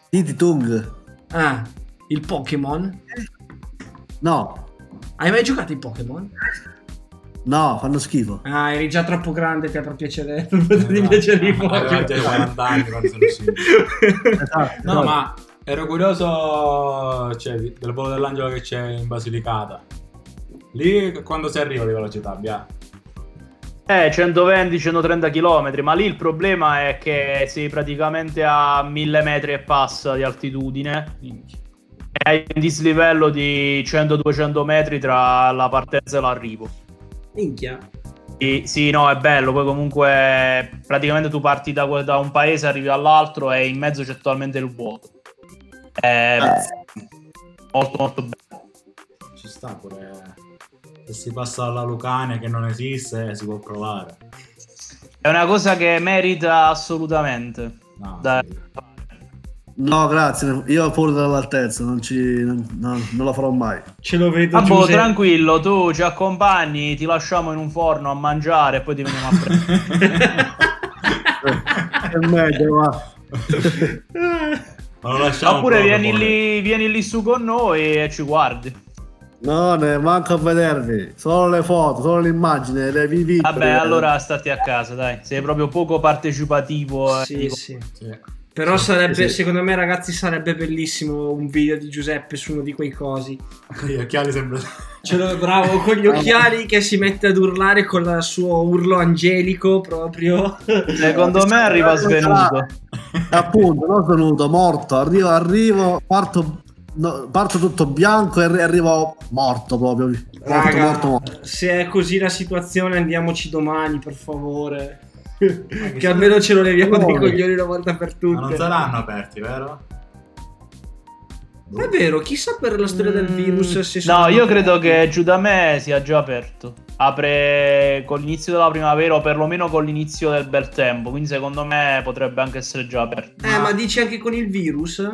Titi Tung. Ah, il Pokémon? No, Hai mai giocato i Pokémon? no, fanno schifo. Ah, eri già troppo grande per piacere, per poterti piacere i Aveva già Pokémon. 40 anni quando sono uscito. Esatto, No, ma ero curioso cioè, del volo dell'angelo che c'è in Basilicata. Lì quando si arriva di velocità, Bia? Eh, 120-130 km, ma lì il problema è che sei praticamente a 1000 metri e passa di altitudine e hai un dislivello di 100-200 metri tra la partenza e l'arrivo. Minchia. Sì, sì, no, è bello. Poi comunque praticamente tu parti da, da un paese, arrivi all'altro e in mezzo c'è totalmente il vuoto. È molto molto bello. Ci sta pure. Se si passa alla Lucania che non esiste, eh, si può provare. È una cosa che merita assolutamente. Da- No, grazie, io ho paura dell'altezza, non, ci, non, non- lo farò mai. Ce lo vedo Ah, boh, tranquillo, tu ci accompagni, ti lasciamo in un forno a mangiare e poi ti veniamo a prendere. È meglio, va. Oppure vieni lì, vieni lì su con noi e ci guardi. No, ne manco a vedervi, solo le foto, solo l'immagine, le vivi. Vabbè, allora stati a casa, dai. Sei proprio poco partecipativo. eh, Sì, dico- sì. Però Sì, sarebbe, sì. secondo me, ragazzi, sarebbe bellissimo un video di Giuseppe su uno di quei cosi. Con gli occhiali sempre. Ce l'ho bravo con gli occhiali che si mette ad urlare con il suo urlo angelico proprio. Secondo me arriva svenuto. Appunto, non svenuto, morto. Arrivo, arrivo, parto, no, parto tutto bianco e arri- arrivo morto proprio. Morto, Raga, morto, morto. se è così la situazione, andiamoci domani, per favore. che almeno ce lo leviamo dai coglioni una volta per tutte. Ma non saranno aperti, vero? È vero, chissà per la storia del virus se sono Mm, No, io credo che giù da me sia già aperto. Apre con l'inizio della primavera o perlomeno con l'inizio del bel tempo. Quindi secondo me potrebbe anche essere già aperto. Eh, ma dici anche con il virus?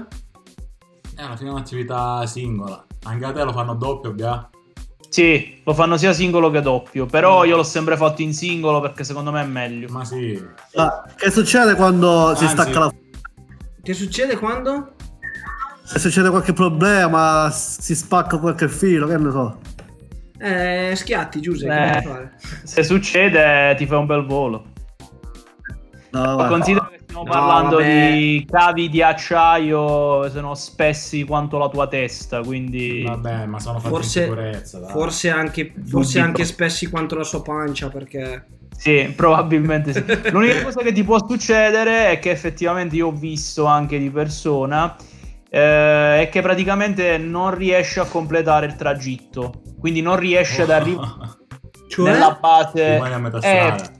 Eh, alla fine è un'attività singola. Anche a te lo fanno doppio, Bia? Sì, lo fanno sia singolo che doppio. Però io l'ho sempre fatto in singolo perché secondo me è meglio. Ma sì. Ah, che succede quando si Anzi. stacca la Che succede quando? Se succede qualche problema, si spacca qualche filo, che ne so. Eh, schiatti, Giuseppe. Eh, se succede ti fai un bel volo. No, Ma considera che stiamo No, parlando vabbè. di cavi di acciaio, sono spessi quanto la tua testa, quindi... Vabbè, ma sono fatti Forse, in sicurezza, dai. forse anche, forse anche spessi quanto la sua pancia, perché... Sì, probabilmente sì. L'unica cosa che ti può succedere è che effettivamente io ho visto anche di persona eh, è che praticamente non riesce a completare il tragitto, quindi non riesce ad arrivare Cioè? nella base. Rimane a metà Eh, strada.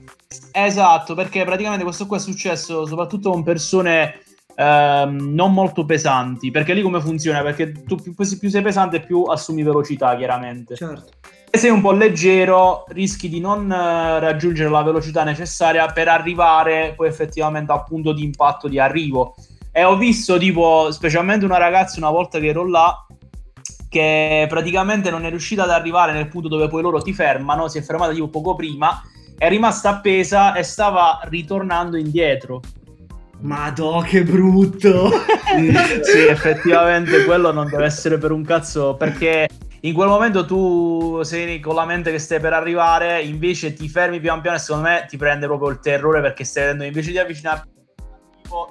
Esatto, perché praticamente questo qua è successo soprattutto con persone ehm, non molto pesanti, perché lì come funziona? Perché tu più, più sei pesante più assumi velocità, chiaramente. Certo. Se sei un po' leggero, rischi di non eh, raggiungere la velocità necessaria per arrivare poi effettivamente al punto di impatto di arrivo. E ho visto, tipo, specialmente una ragazza una volta che ero là, che praticamente non è riuscita ad arrivare nel punto dove poi loro ti fermano, si è fermata tipo poco prima, è rimasta appesa e stava ritornando indietro. Madò, che brutto! sì, effettivamente quello non deve essere per un cazzo, perché in quel momento tu sei con la mente che stai per arrivare, invece ti fermi pian piano e secondo me ti prende proprio il terrore perché stai vedendo invece di avvicinarti,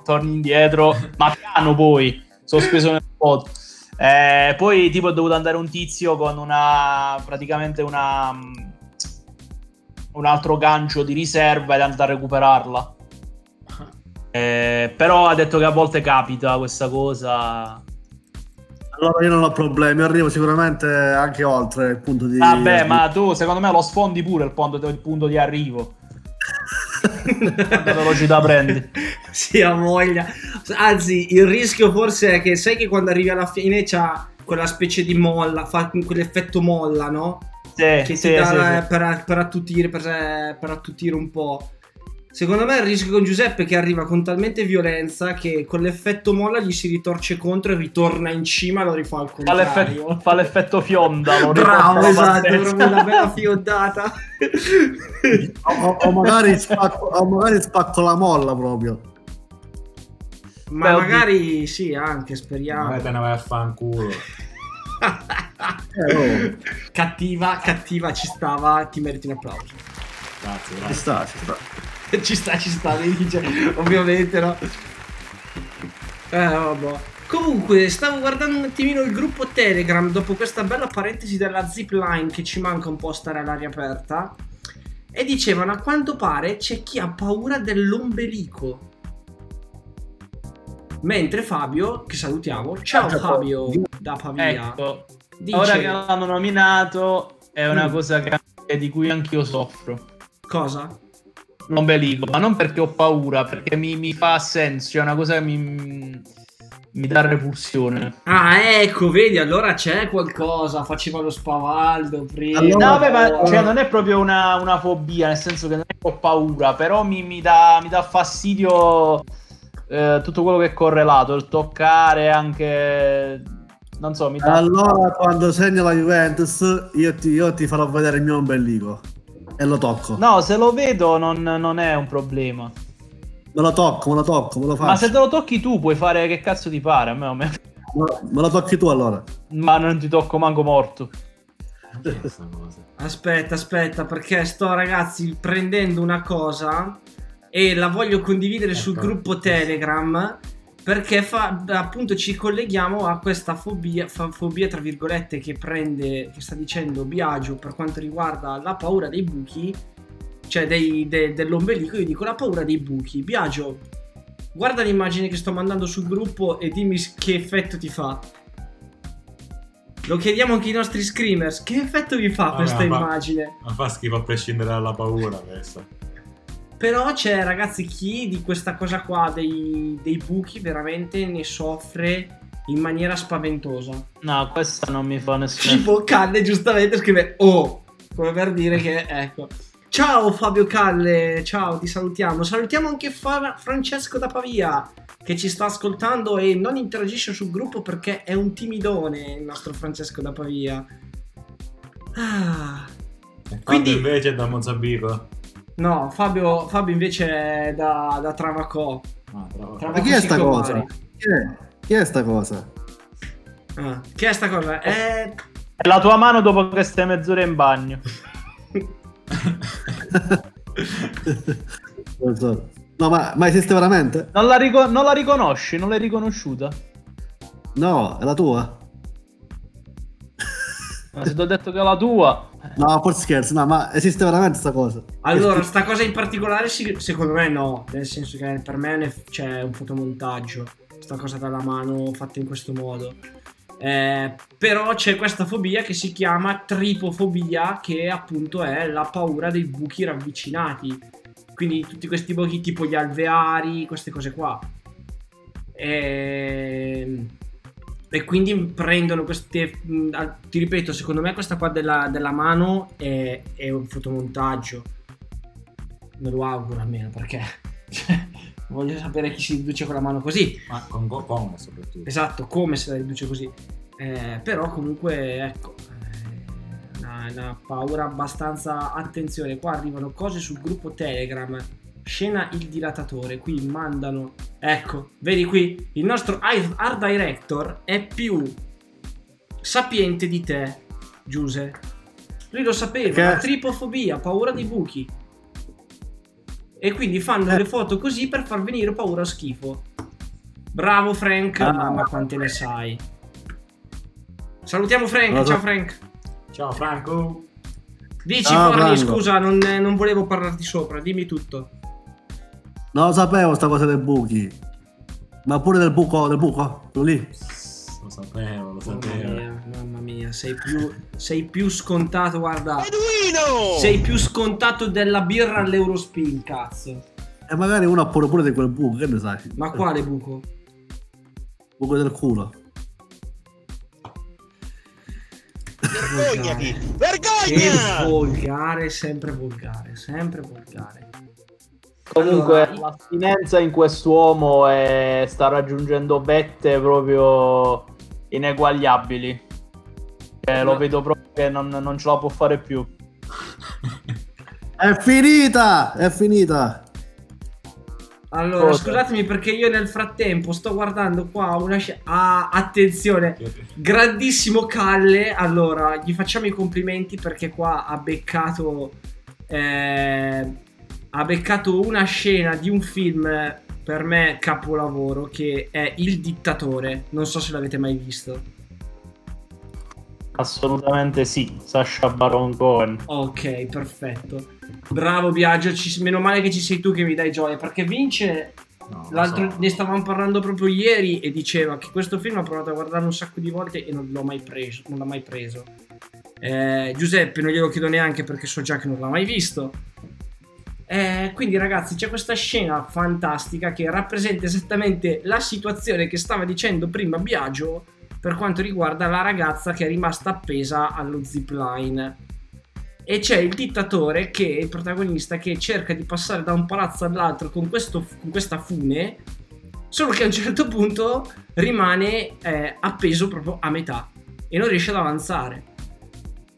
torni indietro, ma piano poi, sospeso nel vuoto. Eh, poi tipo è dovuto andare un tizio con una praticamente una mm, un altro gancio di riserva ed è andato a recuperarla. Eh, però ha detto che a volte capita questa cosa. Allora io non ho problemi, arrivo sicuramente anche oltre il punto di... Vabbè, ma tu secondo me lo sfondi pure il punto, il punto di arrivo. Quanta velocità prendi? Sì, ha voglia. Anzi, il rischio forse è che sai che quando arrivi alla fine c'ha quella specie di molla, fa quell'effetto molla, no? Sì, che sì, ti dà sì, sì. Per, per attutire, per, per attutire un po'. Secondo me il rischio con Giuseppe è che arriva con talmente violenza che con l'effetto molla gli si ritorce contro e ritorna in cima e lo rifà al Fa contrario. l'effetto, fa l'effetto fionda. lo Bravo, esatto, una bella fiondata. O, o- magari spacco, o magari spacco la molla proprio. Ma Beh, magari sì, anche, speriamo. Magari te ne vai a fanculo. Eh, oh, Cattiva, cattiva, ci stava, ti meriti un applauso. Grazie, ci grazie. sta, ci sta. ci sta, ci sta, mi dice, ovviamente no. Eh, vabbè. Comunque, stavo guardando un attimino il gruppo Telegram dopo questa bella parentesi della zipline che ci manca un po' stare all'aria aperta. E dicevano, a quanto pare c'è chi ha paura dell'ombelico. Mentre Fabio, che salutiamo, ciao Fabio da Pavia. Ecco, Dice- ora che l'hanno nominato è una Mm. cosa che- di cui anch'io soffro. Cosa? L'ombelico, ma non perché ho paura, perché mi, mi fa senso, cioè è una cosa che mi, mi dà repulsione. Ah, ecco, vedi, allora c'è qualcosa. Faceva lo spavaldo prima. no, vabbè, ma cioè, non è proprio una, una fobia, nel senso che non ho paura, però mi, mi dà, mi dà fastidio eh, tutto quello che è correlato, il toccare anche... Non so, mi dà... Allora quando segno la Juventus io ti, io ti farò vedere il mio ombelico. E lo tocco. No, se lo vedo non, non è un problema. Me lo tocco, me lo tocco, me lo faccio. Ma se te lo tocchi tu puoi fare che cazzo ti pare, a me, a me- Me lo tocchi tu allora. ma non ti tocco manco morto. Aspetta, aspetta, perché sto ragazzi prendendo una cosa e la voglio condividere sul Ecco. gruppo Telegram perché fa, appunto ci colleghiamo a questa fobia, fobia tra virgolette che prende, che sta dicendo Biagio per quanto riguarda la paura dei buchi, cioè dei- de- dell'ombelico, io dico la paura dei buchi. Biagio, guarda l'immagine che sto mandando sul gruppo e dimmi che effetto ti fa. Lo chiediamo anche ai nostri screamers, che effetto vi fa Vabbè, questa ma- immagine? Ma fa schifo a prescindere dalla paura adesso. Però c'è, ragazzi, chi di questa cosa qua, dei, dei buchi, veramente ne soffre in maniera spaventosa. No, questa non mi fa nessuno. Tipo Calle giustamente scrive Oh, come per dire che, ecco. Ciao Fabio Calle, ciao, ti salutiamo. Salutiamo anche Fa- Francesco da Pavia, che ci sta ascoltando e non interagisce sul gruppo perché è un timidone il nostro Francesco da Pavia. Ah. Quindi Quindi- invece è da Mozambico. No, Fabio, Fabio invece è da, da Travacò. Ah. Travacò Ma chi è sta cosa? Chi è? Chi è sta cosa? Ah, che è sta cosa? È... È la tua mano dopo che stai mezz'ora in bagno. Non so. No, ma, ma esiste veramente? Non la, rico- non la riconosci? Non l'hai riconosciuta? No, è la tua? Ma se ti ho detto che è la tua... No, forse scherzo, no, ma esiste veramente sta cosa? Allora, sta cosa in particolare sì- secondo me no, nel senso che per me ne- c'è un fotomontaggio, sta cosa dalla mano fatta in questo modo. Eh, però c'è questa fobia che si chiama tripofobia, che appunto è la paura dei buchi ravvicinati. Quindi tutti questi buchi tipo gli alveari, queste cose qua. E, e quindi prendono queste. Ti ripeto, secondo me questa qua della, della mano è, è un fotomontaggio. Me lo auguro almeno perché cioè, voglio sapere chi si riduce con la mano così. Ma con go- come soprattutto. Esatto, come se la riduce così. Eh, però comunque, ecco, eh, una, una paura abbastanza... Attenzione, qua arrivano cose sul gruppo Telegram. Scena il dilatatore, qui mandano... Ecco, vedi qui, il nostro art director è più sapiente di te, Giuse. Lui lo sapeva, la tripofobia, paura dei buchi. E quindi fanno Eh. le foto così per far venire paura o schifo. Bravo Frank, Ah. mamma quante ne sai. Salutiamo Frank, Allora- ciao Frank. Ciao Franco. Dici Ciao, Forni, scusa, non, non volevo parlarti sopra, dimmi tutto. Non lo sapevo sta cosa dei buchi. Ma pure del buco, del buco, quello lì. Lo sapevo, lo Mamma sapevo. mia, mamma mia, sei più, sei più scontato, guarda. Sei più scontato della birra all'Eurospin, cazzo. E magari uno ha pure pure di quel buco, che ne sai? Ma quale buco? Buco del culo. Vergognati! Vergogna! volgare, sempre volgare, sempre volgare. Comunque Allora, l'astinenza in quest'uomo è- sta raggiungendo vette proprio ineguagliabili. Cioè, lo vedo proprio che non, non ce la può fare più. È finita! È finita! Allora, Cosa? scusatemi perché io nel frattempo sto guardando qua una scena. Ah, attenzione, grandissimo Calle. Allora, gli facciamo i complimenti perché qua ha beccato. eh, ha beccato una scena di un film per me capolavoro che è Il dittatore. Non so se l'avete mai visto. Assolutamente sì, Sasha Baron Cohen. Ok, perfetto. Bravo Biagio, ci- meno male che ci sei tu che mi dai gioia perché vince. No, L'altro, so. ne stavamo parlando proprio ieri e diceva che questo film ha provato a guardarlo un sacco di volte e non l'ho mai preso. Non l'ha mai preso. Eh, Giuseppe non glielo chiedo neanche perché so già che non l'ha mai visto. Eh, quindi ragazzi c'è questa scena fantastica che rappresenta esattamente la situazione che stava dicendo prima Biagio per quanto riguarda la ragazza che è rimasta appesa allo zipline. E c'è il dittatore che è il protagonista che cerca di passare da un palazzo all'altro con, questo- con questa fune, solo che a un certo punto rimane eh, appeso proprio a metà e non riesce ad avanzare.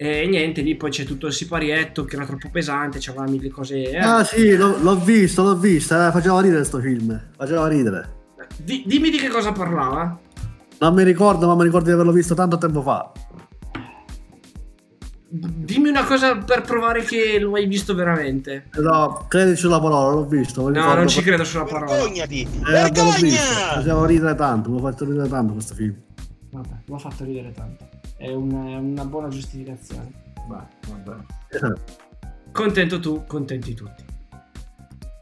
E niente, lì poi c'è tutto il siparietto che era troppo pesante, c'aveva mille cose. eh. Ah sì, l'ho, l'ho visto, l'ho visto, eh, faceva ridere sto film. Faceva ridere. Di- dimmi di che cosa parlava. Non mi ricordo, ma mi ricordo di averlo visto tanto tempo fa. Dimmi una cosa per provare che lo hai visto veramente. No, credici sulla parola, l'ho visto. No, ricordo non ci per- credo sulla parola. Eh, vabbè, l'ho visto. Faceva ridere tanto, mi ha fatto ridere tanto questo film. Vabbè, mi ha fatto ridere tanto. È una, una buona giustificazione. Vai, vabbè. Contento tu, contenti tutti.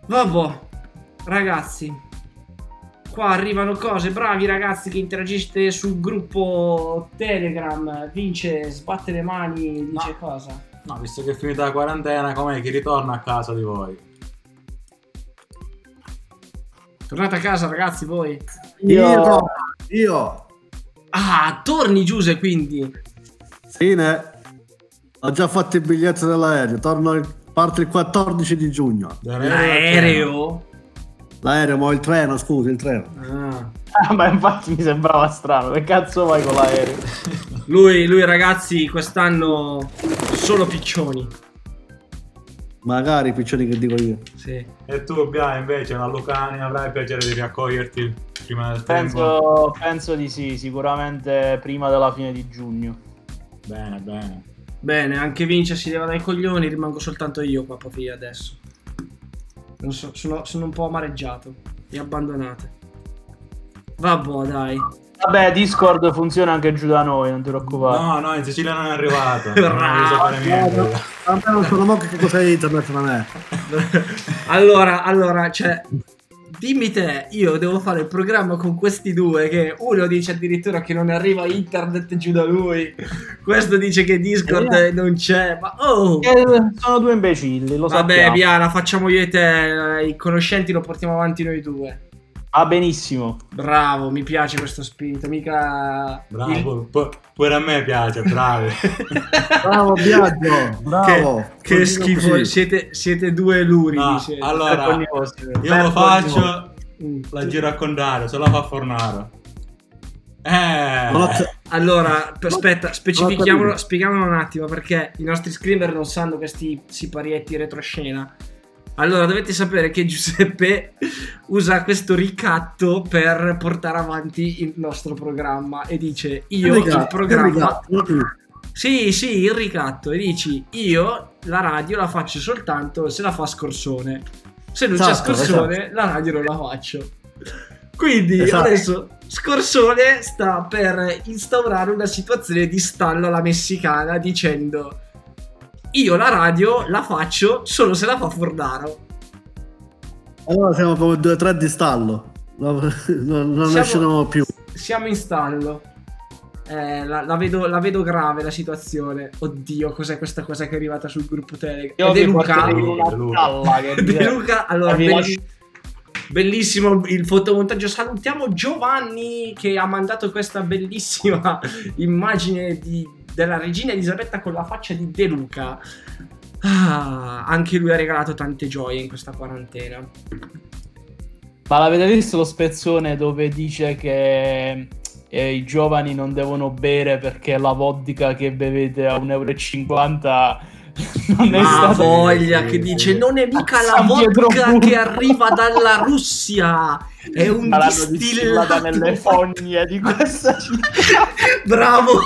Vabbè, ragazzi. Qua arrivano cose, bravi ragazzi che interagisce sul gruppo Telegram. Vince, sbatte le mani, dice cosa. No, visto che è finita la quarantena, com'è chi ritorna a casa di voi? Tornate a casa ragazzi voi. Io, io, Ah, torni Giuse quindi. fine. Ho già fatto il biglietto dell'aereo, torno il, parte il 14 di giugno. L'aereo? L'aereo, ma il treno, scusa, il treno. Ah. Ah, ma infatti mi sembrava strano. Che cazzo vai con l'aereo? Lui, lui ragazzi quest'anno solo piccioni. Magari i piccioni che dico io. Sì. E tu, Bia, invece, a Lucani avrai il piacere di riaccoglierti prima del tempo? Penso, penso di sì, sicuramente prima della fine di giugno. Bene, bene. Bene, anche Vince si leva dai coglioni, rimango soltanto io qua proprio io adesso. Non so, sono, sono un po' amareggiato e abbandonate. Vabbè, dai. Vabbè, Discord funziona anche giù da noi, non ti preoccupare. No, no, in Sicilia non è arrivato. non sapere niente. A me non sono che cos'è internet non è. Allora, allora, cioè, dimmi te, io devo fare il programma con questi due che uno dice addirittura che non arriva internet giù da lui, questo dice che Discord Eh. non c'è, ma oh! sono due imbecilli, lo Vabbè, sappiamo. via, la facciamo io e te, eh, i conoscenti lo portiamo avanti noi due. Ah, benissimo. Bravo, mi piace questo spirito, mica... Bravo, il- pu- pu- pure a me piace, bravi. Bravo Biagio, bravo. Che, che schifo, siete, siete due luri. No, siete. allora, io lo faccio, Mm. la giro al contrario, se la fa Fornaro. Eh, Allora, aspetta, specifichiamolo, spieghiamolo un attimo perché i nostri screamer non sanno questi siparietti retroscena. Allora, dovete sapere che Giuseppe usa questo ricatto per portare avanti il nostro programma e dice io il Ricatto, programma ricatto. Sì, sì, il ricatto e dici io la radio la faccio soltanto se la fa Scorsone. Se non c'è Esatto, Scorsone, la radio non la faccio. Quindi Esatto. adesso Scorsone sta per instaurare una situazione di stallo alla messicana dicendo io la radio la faccio solo se la fa Fornaro. Allora siamo come due o tre di stallo. No, non non Siamo- ne usciremo più. Siamo in stallo. Eh, la, la vedo, la vedo grave la situazione. Oddio, cos'è questa cosa che è arrivata sul gruppo Telegram? Vi Luca. De Luca, allora, belli- bellissimo il fotomontaggio. Salutiamo Giovanni che ha mandato questa bellissima immagine di- della regina Elisabetta con la faccia di De Luca. Ah, anche lui ha regalato tante gioie in questa quarantena. Ma l'avete visto lo spezzone dove dice che eh, i giovani non devono bere perché la vodka che bevete a 1,50 euro non è Ma stata voglia che dice non è mica la vodka Pugno." che arriva dalla Russia, è un distillato. nelle fogne di questa città. Bravo!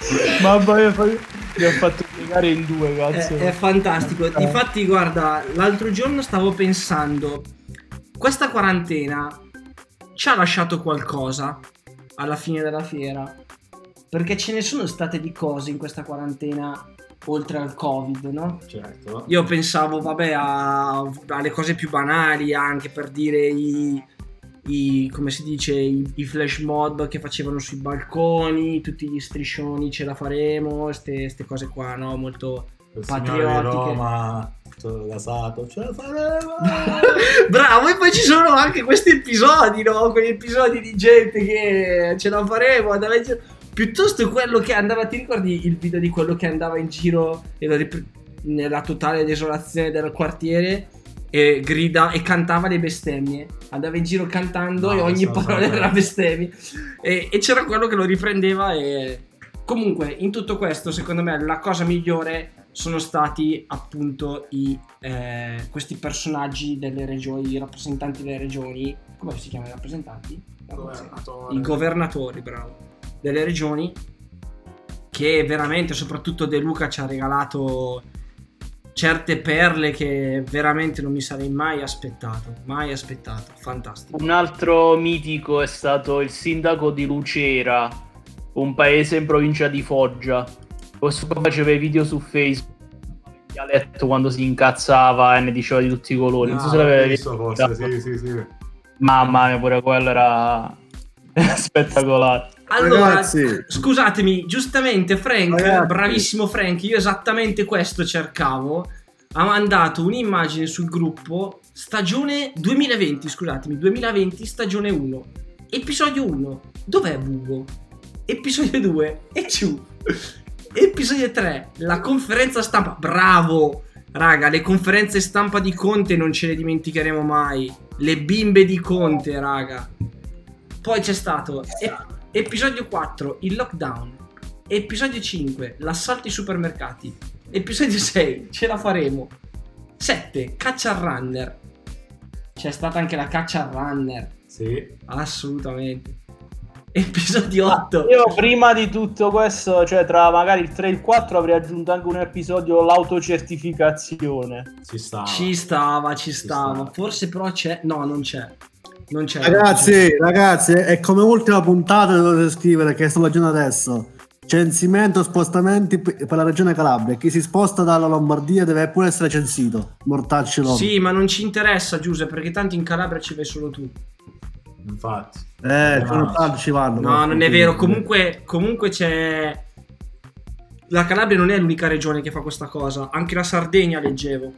Mamma mia, poi mi ha fatto piegare in due, cazzo. È, è fantastico. Difatti, guarda, l'altro giorno stavo pensando, questa quarantena ci ha lasciato qualcosa alla fine della fiera. Perché ce ne sono state di cose in questa quarantena oltre al Covid, no? Certo. Io pensavo, vabbè, a- alle cose più banali, anche per dire i, i- come si dice, i, i flash mob che facevano sui balconi, tutti gli striscioni ce la faremo, queste cose qua, no? Molto Il patriottiche. Roma, tutto gasato, ce la faremo. Bravo, e poi ci sono anche questi episodi, no? Quegli episodi di gente che ce la faremo, andava in giro. Piuttosto quello che andava, ti ricordi il video di quello che andava in giro nella totale desolazione del quartiere e grida e cantava le bestemmie. Andava in giro cantando No, e ogni parola era bestemmia. E, e c'era quello che lo riprendeva e... Comunque, in tutto questo, secondo me, la cosa migliore sono stati appunto i, eh, questi personaggi delle regioni, i rappresentanti delle regioni. Come si chiamano i rappresentanti? I governatori, bravo. Delle regioni che veramente, soprattutto De Luca, ci ha regalato certe perle che veramente non mi sarei mai aspettato. Mai aspettato. Fantastico. Un altro mitico è stato il sindaco di Lucera, un paese in provincia di Foggia. Questo qua faceva i video su Facebook dialetto quando si incazzava e ne diceva di tutti i colori. Non so se Ah, l'avevi visto forse, sì, sì, sì. Mamma mia, pure quello era spettacolare. Allora, Ragazzi. scusatemi, giustamente Frank, Ragazzi. bravissimo Frank, io esattamente questo cercavo. Ha mandato un'immagine sul gruppo stagione 2020, scusatemi, 2020 stagione 1. Episodio 1. Dov'è Bugo? Episodio 2. E giù. Episodio 3. La conferenza stampa. Bravo! Raga, le conferenze stampa di Conte non ce le dimenticheremo mai. Le bimbe di Conte, raga. Poi c'è stato ep- episodio 4, il lockdown. Episodio 5, l'assalto ai supermercati. Episodio 6, ce la faremo. 7, caccia al runner. C'è stata anche la caccia al runner. Sì. Assolutamente. Episodio 8. Io prima di tutto questo, cioè tra magari il 3 e il 4 avrei aggiunto anche un episodio l'autocertificazione. Ci sta. Ci stava, ci stava. Forse però c'è. No, non c'è. Non c'è. Ragazzi, ragazzi, è come ultima puntata che dovete scrivere che sto leggendo adesso. Censimento, spostamenti per la regione Calabria. Chi si sposta dalla Lombardia deve pure essere censito. Mortacci loro. Sì, ma non ci interessa, Giuseppe, perché tanto in Calabria ci vai solo tu. Infatti. Eh, No. no. mortacci vanno. No, non è vero. Comunque, comunque c'è. La Calabria non è l'unica regione che fa questa cosa. Anche la Sardegna leggevo.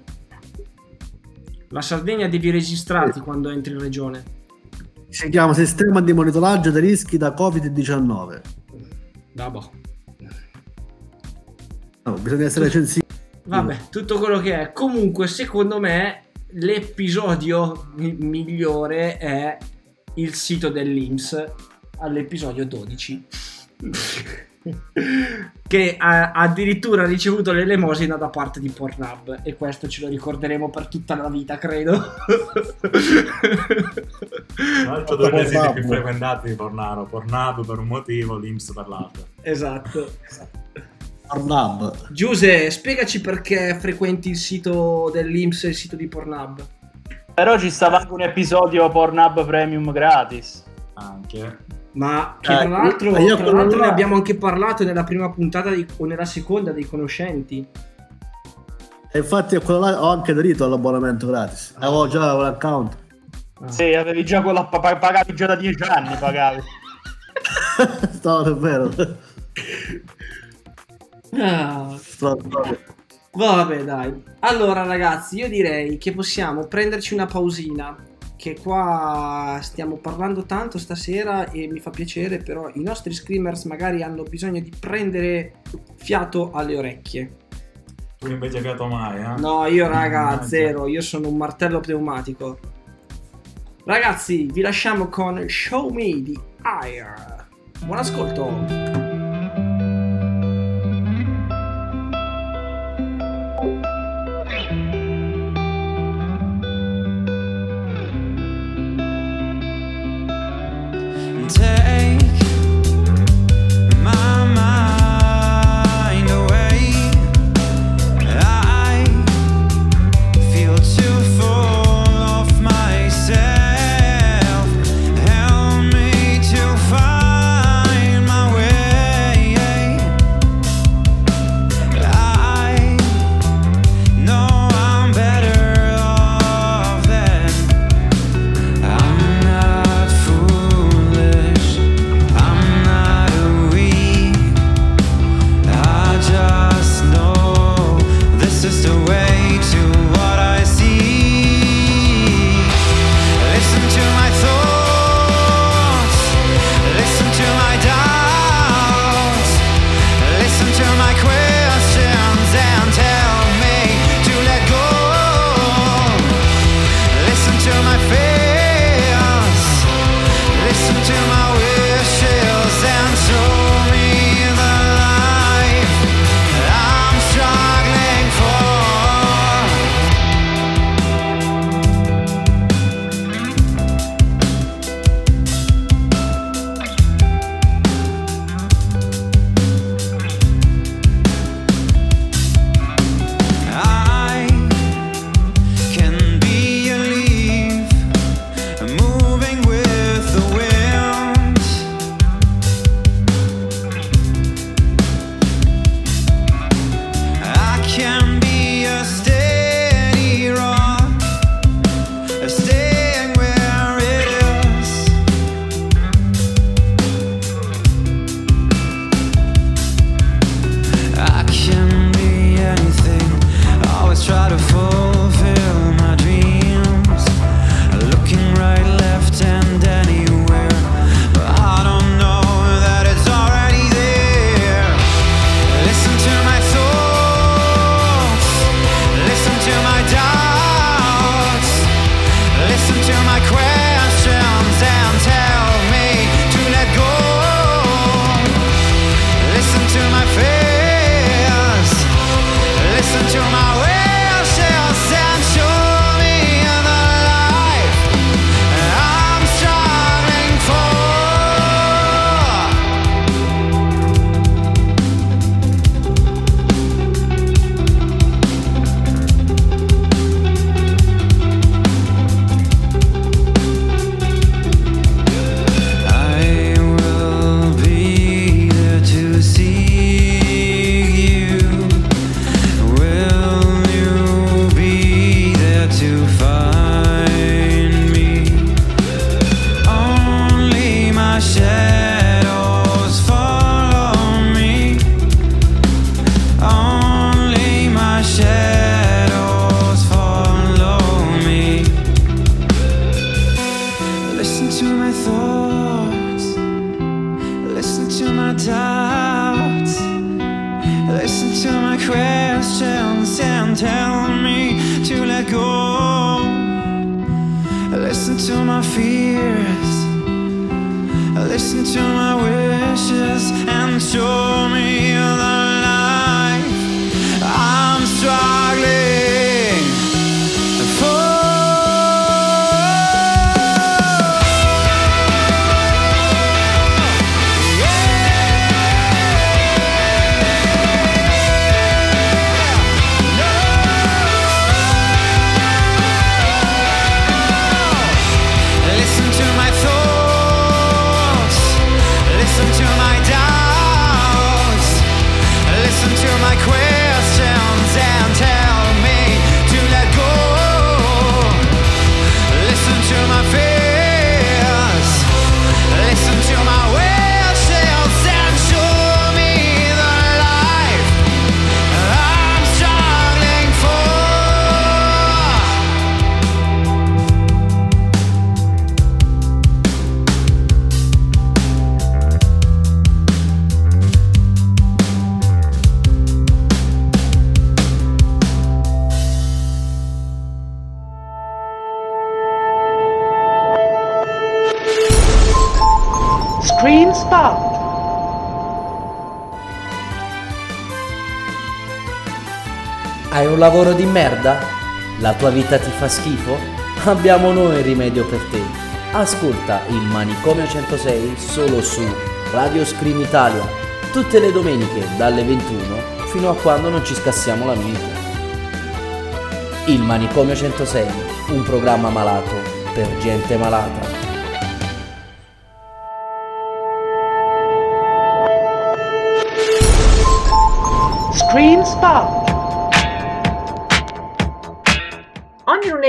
La Sardegna devi registrarti quando entri in regione. Si chiama sistema di monitoraggio dei rischi da Covid-19. Vabbè. No, bisogna essere censiti. Vabbè, tutto quello che è. Comunque, secondo me, l'episodio mi- migliore è il sito dell'Inps all'episodio 12. che ha addirittura ricevuto l'elemosina da parte di Pornhub e questo ce lo ricorderemo per tutta la vita credo L'altro due dei siti più frequentati di Pornaro. Pornhub per un motivo, l'Inps per l'altro. esatto Pornhub. Giuse spiegaci perché frequenti il sito dell'Inps e il sito di Pornhub Però ci stava anche un episodio Pornhub Premium gratis. Anche. Ma che Eh, tra l'altro, io tra l'altro ne abbiamo anche parlato nella prima puntata di- o nella seconda dei conoscenti. E infatti a quello là ho anche aderito all'abbonamento gratis. Avevo già l'account. Sì, avevi già quella pa- pa- pagavi già da 10 anni, pagavi. No, è vero. Ah, vabbè, dai. Allora, ragazzi, io direi che possiamo prenderci una pausina. Che qua stiamo parlando tanto stasera e mi fa piacere, però i nostri screamers magari hanno bisogno di prendere fiato alle orecchie. Tu invece fiato mai, eh? No, io raga, zero, io sono un martello pneumatico. Ragazzi, vi lasciamo con Show Me di Air. Buon ascolto. Lavoro di merda? La tua vita ti fa schifo? Abbiamo noi il rimedio per te. Ascolta il Manicomio 106 solo su Radio Scream Italia, tutte le domeniche dalle 21 fino a quando non ci scassiamo la mente. Il Manicomio 106, un programma malato per gente malata. Screen Spot.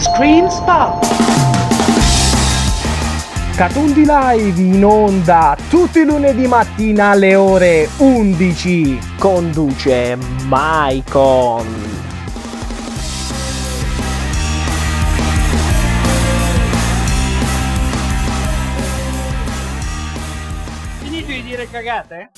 Screen Spot. Catundi Live in onda tutti i lunedì mattina alle ore 11. Conduce Maicon. Finito di dire cagate?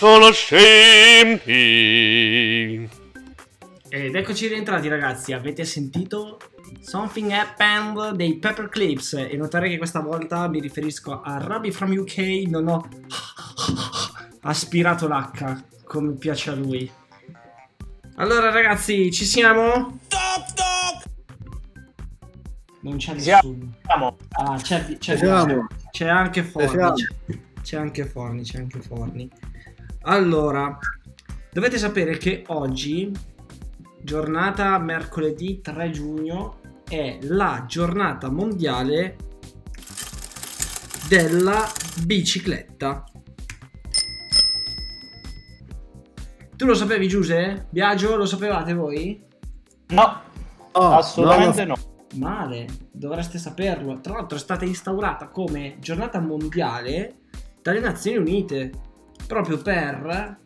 Conoscenti. Ed eccoci rientrati ragazzi, avete sentito Something Happened dei Pepper Clips e notare che questa volta mi riferisco a Robbie from UK, non ho aspirato l'H come piace a lui. Allora ragazzi, ci siamo? Non c'è Siamo. nessuno. Ah, c'è, c'è, Siamo. c'è anche Siamo. Forni. C'è, c'è anche Forni, c'è anche Forni. Allora, dovete sapere che oggi, giornata mercoledì 3 giugno, è la giornata mondiale della bicicletta. Tu lo sapevi, Giuse? Biagio, lo sapevate voi? No, assolutamente no. Male, dovreste saperlo. Tra l'altro è stata instaurata come giornata mondiale dalle Nazioni Unite proprio per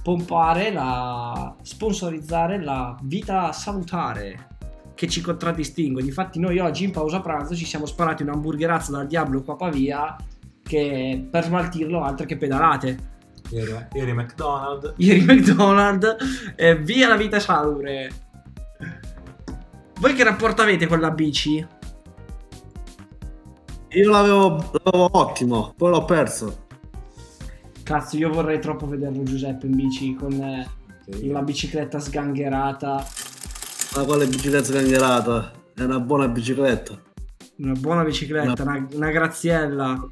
pompare la sponsorizzare la vita salutare che ci contraddistingue. Difatti noi oggi in pausa pranzo ci siamo sparati un hamburgerazzo dal diavolo qua a Pavia che per smaltirlo altre che pedalate. Ieri, ieri McDonald's. Ieri McDonald's e via la vita salubre. Voi che rapporto avete con la bici? Io l'avevo, l'avevo ottimo, poi l'ho perso. Cazzo, io vorrei troppo vederlo Giuseppe in bici con eh, la bicicletta sgangherata. Ma quale bicicletta sgangherata? È una buona bicicletta. Una buona bicicletta, una, una graziella,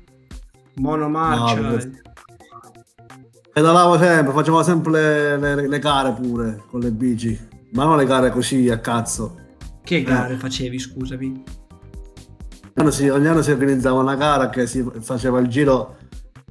monomarcia. No, perché- Pedalavo sempre, facevo sempre le, le- le gare pure con le bici. Ma non le gare così a cazzo. Che gare facevi, scusami? Ogni anno, si, ogni anno si organizzava una gara che si faceva il giro,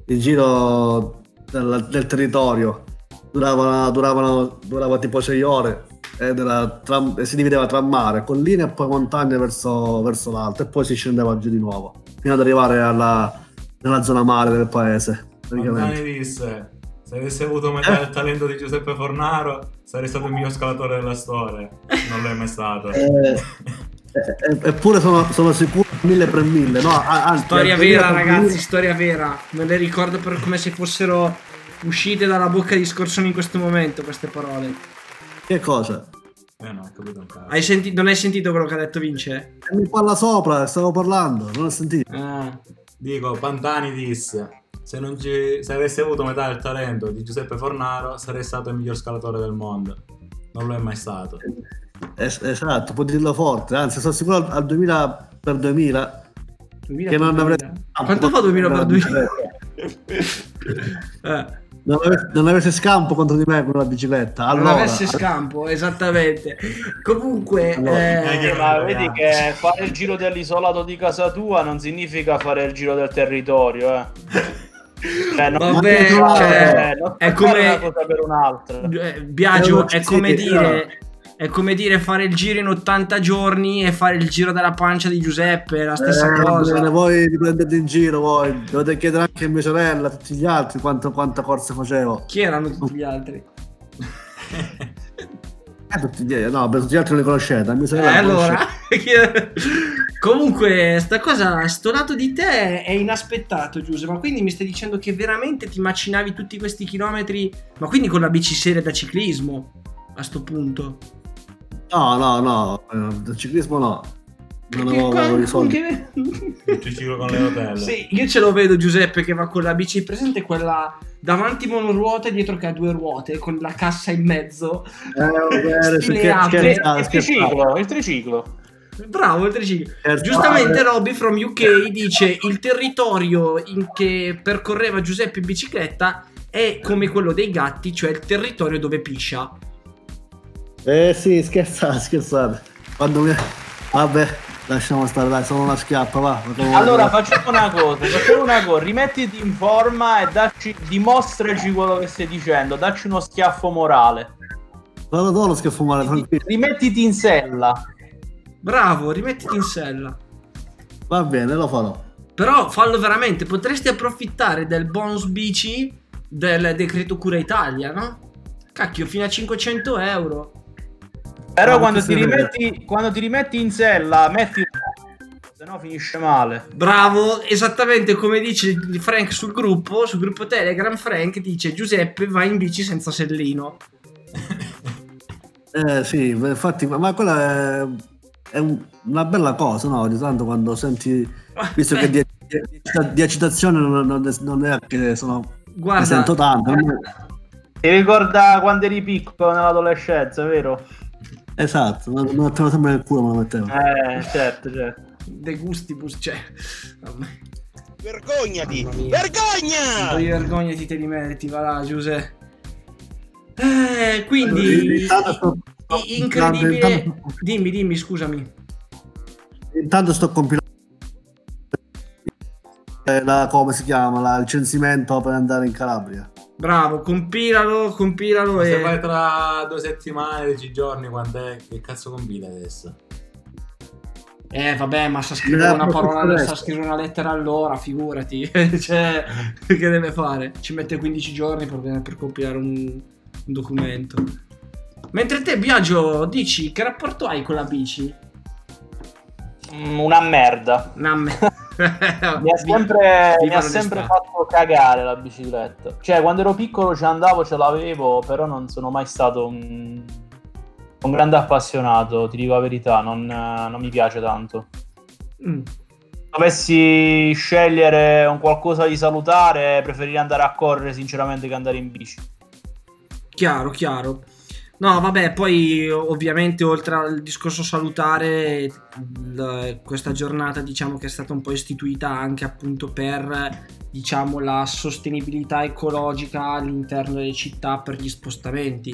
il giro del, del territorio. Durava, duravano- durava tipo 6 ore ed tra- e si divideva tra mare, colline e poi montagne verso, verso l'alto e poi si scendeva giù di nuovo fino ad arrivare alla, nella zona mare del paese. Montani disse: Se avessi avuto metà del talento di Giuseppe Fornaro, sarei stato il miglior scalatore della storia. Non l'hai mai stato. Eh, eh, eppure sono, sono sicuro mille per mille no? anzi, Storia vera, 2000 per ragazzi, mille- storia vera. Me le ricordo per come se fossero uscite dalla bocca di Scorsoni in questo momento queste parole. che cosa? Eh no, ho capito un cazzo. Hai senti- non hai sentito quello che ha detto Vince? Eh, mi parla sopra stavo parlando non ho sentito Ah. Dico, Pantani disse: se, non ci, se avessi avuto metà del talento di Giuseppe Fornaro, sarei stato il miglior scalatore del mondo. Non lo è mai stato. Es- esatto puoi dirlo forte anzi sono sicuro al, al 2000 per 2000 che non avrei Quanto fa 2000 per 2000? Eh, non, avessi, non avessi scampo contro di me con la bicicletta non allora avesse scampo, esattamente. Comunque, eh, Eh, ma vedi che fare il giro dell'isolato di casa tua non significa fare il giro del territorio, eh. Cioè, non- Vabbè, non- cioè, non è come- una cosa per un'altra. eh, Biagio Eh, è sì, come dire. È come dire fare il giro in 80 giorni e fare il giro della pancia di Giuseppe, è la stessa Eh, cosa. bene, voi vi prendete in giro voi dovete chiedere anche a mia sorella a tutti gli altri quanto, quanta corsa facevo Chi erano tutti gli altri? Eh, tutti gli, no, beh, tutti gli altri non li conoscete a mia Eh, sorella la allora, comunque, sta cosa, sto lato di te è inaspettato, Giuseppe. Ma quindi mi stai dicendo che veramente ti macinavi tutti questi chilometri? Ma quindi con la bici seria da ciclismo a sto punto? No no no eh, del ciclismo no non avevo, avevo i soldi che- Il triciclo con le rotelle. Sì, io ce lo vedo Giuseppe che va con la bici presente quella davanti monoruota e dietro che ha due ruote con la cassa in mezzo. Eh, scher- il triciclo, il triciclo. Bravo il triciclo. Scherzate. Giustamente Robby from UK dice il territorio in che percorreva Giuseppe in bicicletta è come quello dei gatti, cioè il territorio dove piscia. Eh sì, scherzate, scherzate. Quando mi... Vabbè, lasciamo stare, dai, sono una schiappa, va. Allora facciamo una cosa, facciamo una cosa, rimettiti in forma e dacci, dimostraci quello che stai dicendo, dacci uno schiaffo morale. Non lo do lo schiaffo male, tranquillo. Rimettiti in sella. Bravo, rimettiti in sella. Va bene, lo farò. Però fallo veramente, potresti approfittare del bonus bici del decreto cura Italia, no? Cacchio, fino a 500 euro. Però Ah, quando ti, rimetti, quando ti rimetti in sella, metti... Se no finisce male. Bravo, esattamente come dice Frank sul gruppo, sul gruppo Telegram, Frank dice Giuseppe va in bici senza sellino. Eh sì, infatti, ma- ma quella è, è un- una bella cosa, no? Ogni tanto quando senti, visto che di, di, di eccitazione non, non è- non è che sono... Guarda- sento tanto. Ti ricorda quando eri piccolo nell'adolescenza, vero? Esatto, me me lo mettevo sempre nel culo, me lo mettevo. Eh, certo, certo. De gustibus, cioè. vabbè. Vergognati! Vergogna! Vergognati te li meriti, va là, Giuseppe. Eh, quindi incredibile. intanto- Dimmi, dimmi, scusami. Intanto sto compilando eh, la, come si chiama, la- il censimento per andare in Calabria. Bravo, compilalo, compilalo Ma se e vai tra due settimane, dieci giorni, quant'è? Che cazzo compila adesso? Eh, vabbè, ma sa scrivere Eh, una parola, sa scrivere una lettera all'ora, figurati. cioè, che deve fare? Ci mette 15 giorni per, per compilare un, un documento. Mentre te, Biagio, dici che rapporto hai con la bici? Mm, Una merda. Una me- Mi ha sempre, mi ha sempre fatto cagare la bicicletta. Cioè, quando ero piccolo ci andavo, ce l'avevo, però non sono mai stato un, un grande appassionato, ti dico la verità, non, non mi piace tanto. Mm. Dovessi scegliere un qualcosa di salutare, preferirei andare a correre sinceramente che andare in bici. Chiaro, chiaro. No, vabbè, poi ovviamente oltre al discorso salutare, il- questa giornata diciamo che è stata un po' istituita anche appunto per diciamo la sostenibilità ecologica all'interno delle città per gli spostamenti.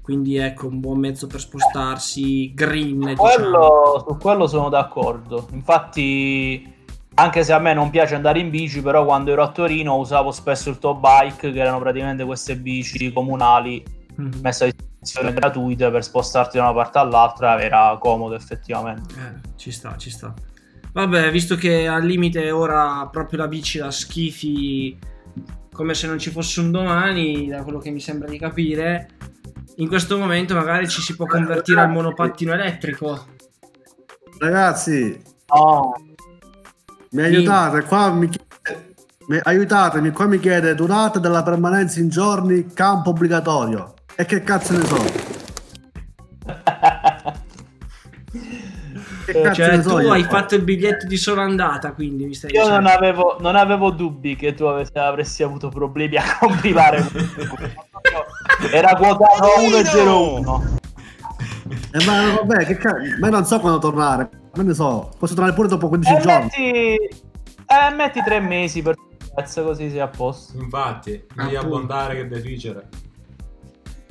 Quindi ecco un buon mezzo per spostarsi, green, diciamo. Quello- su quello sono d'accordo. Infatti, anche se a me non piace andare in bici, però quando ero a Torino usavo spesso il tow bike, che erano praticamente queste bici comunali Mhm. messe a disposizione gratuite per spostarti da una parte all'altra. Era comodo effettivamente. Eh, ci sta, ci sta. Vabbè, visto che al limite ora proprio la bici la schifi come se non ci fosse un domani, da quello che mi sembra di capire, in questo momento magari ci si può convertire al monopattino elettrico. Ragazzi, No, mi aiutate, qua mi chiede, mi- aiutatemi, qua mi chiede durata della permanenza in giorni, campo obbligatorio. E che cazzo ne so? Che cazzo Cioè, ne so tu hai fatto il biglietto di sola andata, quindi mi stai io dicendo. non avevo, non avevo dubbi che tu avessi- avresti avuto problemi a compilare. Era quotato a 1,01. Eh, ma vabbè, che cazzo, ma io non so quando tornare. Non ne so, posso tornare pure dopo 15 E giorni. metti, eh, metti tre mesi per pezzo così sei a posto. Infatti, meglio abbondare che deficere.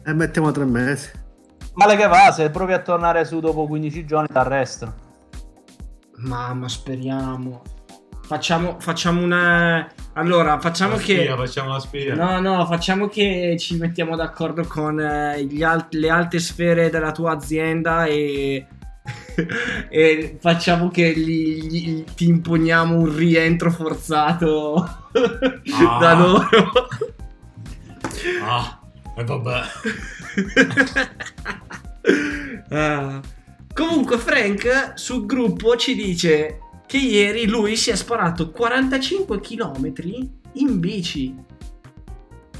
E mettiamo tre mesi. Male che va, se provi a tornare su dopo 15 giorni ti arrestano. Mamma, speriamo. Facciamo, facciamo una... Allora, facciamo La che... spia, facciamo la spia. No, no, facciamo che ci mettiamo d'accordo con eh, gli al- le alte sfere della tua azienda e, e facciamo che gli- gli- ti imponiamo un rientro forzato Ah. da loro. Ah, e vabbè. Ah. Comunque Frank sul gruppo ci dice che ieri lui si è sparato 45 km in bici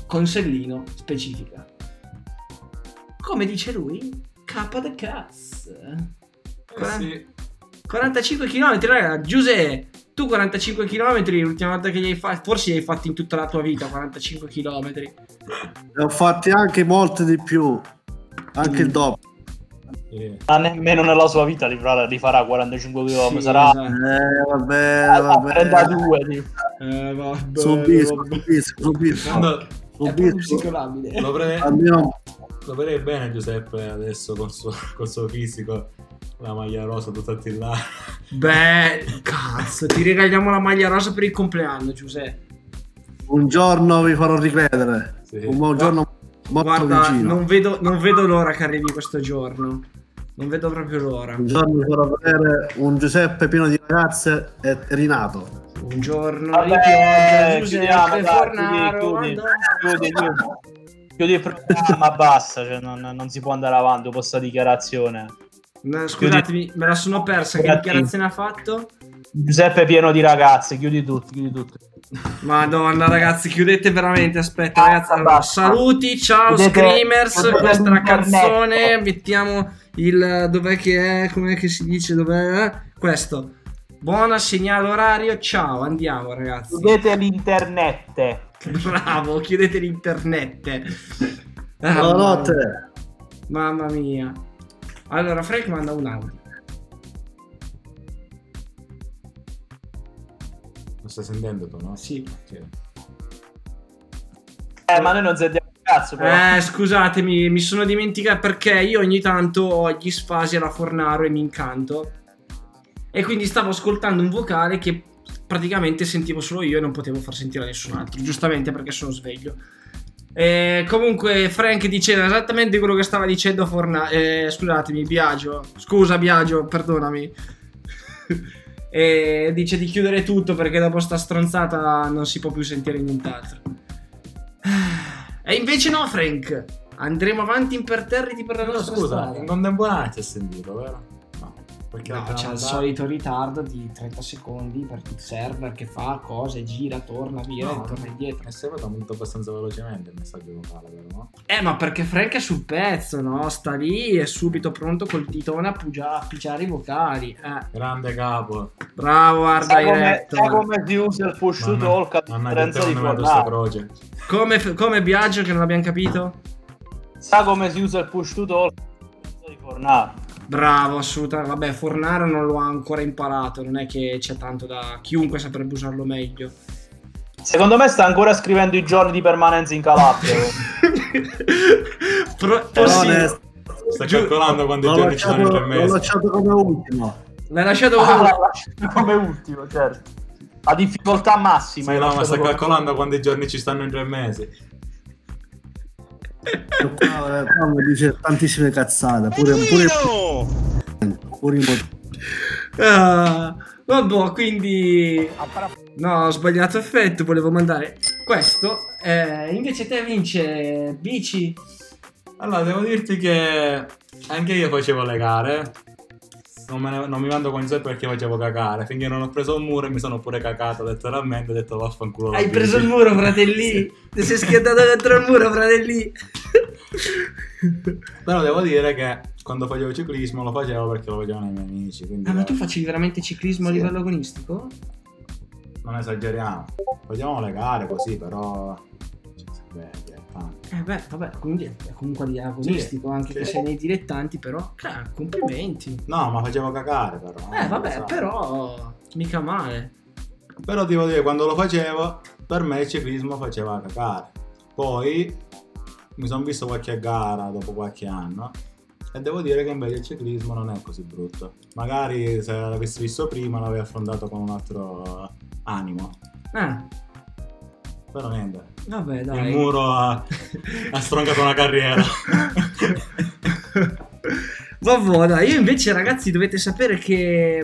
con Sellino specifica. Come dice lui, capa da cazzo. Eh sì. 45 km, raga, Giuseppe, tu 45 km l'ultima volta che li hai fatti, forse li hai fatti in tutta la tua vita 45 km. Ne ho fatti anche molti di più. Anche il doppio. Ma nemmeno nella sua vita li farà, li farà 45 km. Sarà Eh, va bene, a va bene. 32. tipo. Eh, vabbè, Subisco, vabbè. subisco, subisco. Quando- Psicolabile. Lo, pre- Almeno lo vedrei bene Giuseppe adesso col suo, col suo fisico. La maglia rosa tutta là. Beh, cazzo, ti regaliamo la maglia rosa per il compleanno, Giuseppe. un giorno vi farò ricredere. Sì. Un buon giorno molto Guarda, vicino. non vedo, non vedo l'ora che arrivi questo giorno. Non vedo proprio l'ora. Un giorno vi farò vedere un Giuseppe pieno di razze e rinato. Un giorno Vabbè, di pioggia, Giuseppe chiudiamo, dai, Fornaro. chiudi, chiudi, chiudi, chiudi. Il programma, basta, cioè non, non si può andare avanti con questa dichiarazione. No, Scusatemi, me la sono persa. Che dichiarazione ha fatto? Giuseppe è pieno di ragazze, chiudi tutto, chiudi tutto. Madonna, ragazzi, chiudete veramente. Aspetta, ragazzi. Allora, saluti, ciao, Chiudete- Screamers. Questa canzone. Mettiamo il dov'è che è? Com'è che si dice? Dov'è? Questo. Buona segnale orario. Ciao, andiamo, ragazzi. Chiudete l'internet. Bravo, chiudete l'internet. Buonanotte. Mamma mia. Allora, Frank manda un audio. Lo stai sentendo tu, no? Sì. Ok. Eh, ma noi non sentiamo cazzo, però. Eh, scusatemi, mi sono dimenticato perché io ogni tanto ho gli sfasi alla Fornaro e mi incanto. E quindi stavo ascoltando un vocale che praticamente sentivo solo io e non potevo far sentire a nessun altro. Giustamente perché sono sveglio. E comunque Frank diceva esattamente quello che stava dicendo Forna. eh, scusatemi, Biagio. Scusa, Biagio, perdonami. e dice di chiudere tutto perché dopo sta stronzata non si può più sentire nient'altro. E invece no, Frank. Andremo avanti imperterriti per la No, nostra scusa, strada. in contemporanea hai sentito, vero? Perché No, c'è il solito ritardo di 30 secondi per il server che fa cose, gira, torna via No, e torna indietro. E sei venuto abbastanza velocemente il messaggio vocale, vero? No? Eh, ma perché Frank è sul pezzo, no? Sta lì e è subito pronto col ditone a, pugia- a pigiare i vocali. Eh. Grande capo. Bravo, guarda, Sai come, director. sai come si usa il push to talk a differenza di croce. Come, come Biagio che non abbiamo capito? Sa come si usa il push to talk a differenza di Fornaro. Bravo, assolutamente. Vabbè, Fornaro non lo ha ancora imparato, non è che c'è tanto da... Chiunque saprebbe usarlo meglio. Secondo me sta ancora scrivendo i giorni di permanenza in Calabria. Pro- Però sì. onesto. Sta calcolando quanti L'ho giorni ci sono in tre l'ho mesi. lasciato come ultimo. L'hai lasciato Ah, come... l'ha lasciato come ultimo, certo. A difficoltà massima. Sì, no, ma sta calcolando quanti giorni ci stanno in tre mesi. Qua, eh, qua mi dice tantissime cazzate. Pure, pure, pure i mot- Ah, vabbè, quindi... No, ho sbagliato effetto, volevo mandare questo. Eh, invece te vince Bici. Allora, devo dirti che anche io facevo le gare. Non, ne- non mi mando con sé perché facevo cacare. Finché non ho preso un muro e mi sono pure cacato letteralmente. Ho detto vaffanculo. Hai bici. preso il muro, fratelli. Ti sei schiantato dentro il muro, fratelli. Però devo dire che quando facevo ciclismo lo facevo perché lo facevano i miei amici. Ah, ma tu facevi veramente ciclismo a Sì. livello agonistico? non esageriamo. Facevamo le gare così, però. Cioè, tanto. Eh beh, vabbè, quindi è comunque di agonistico, anche sì. che sei nei dilettanti, però, ah, complimenti. No, ma facevo cacare però. Eh, vabbè, Lo so. però, mica male. Però devo dire, quando lo facevo, per me il ciclismo faceva cacare. Poi mi sono visto qualche gara dopo qualche anno e devo dire che invece il ciclismo non è così brutto. Magari se l'avessi visto prima l'avrei affrontato con un altro animo. Ah, Però niente. vabbè, dai. Il muro ha, ha stroncato una carriera. Vabbè, dai, io invece, ragazzi, dovete sapere che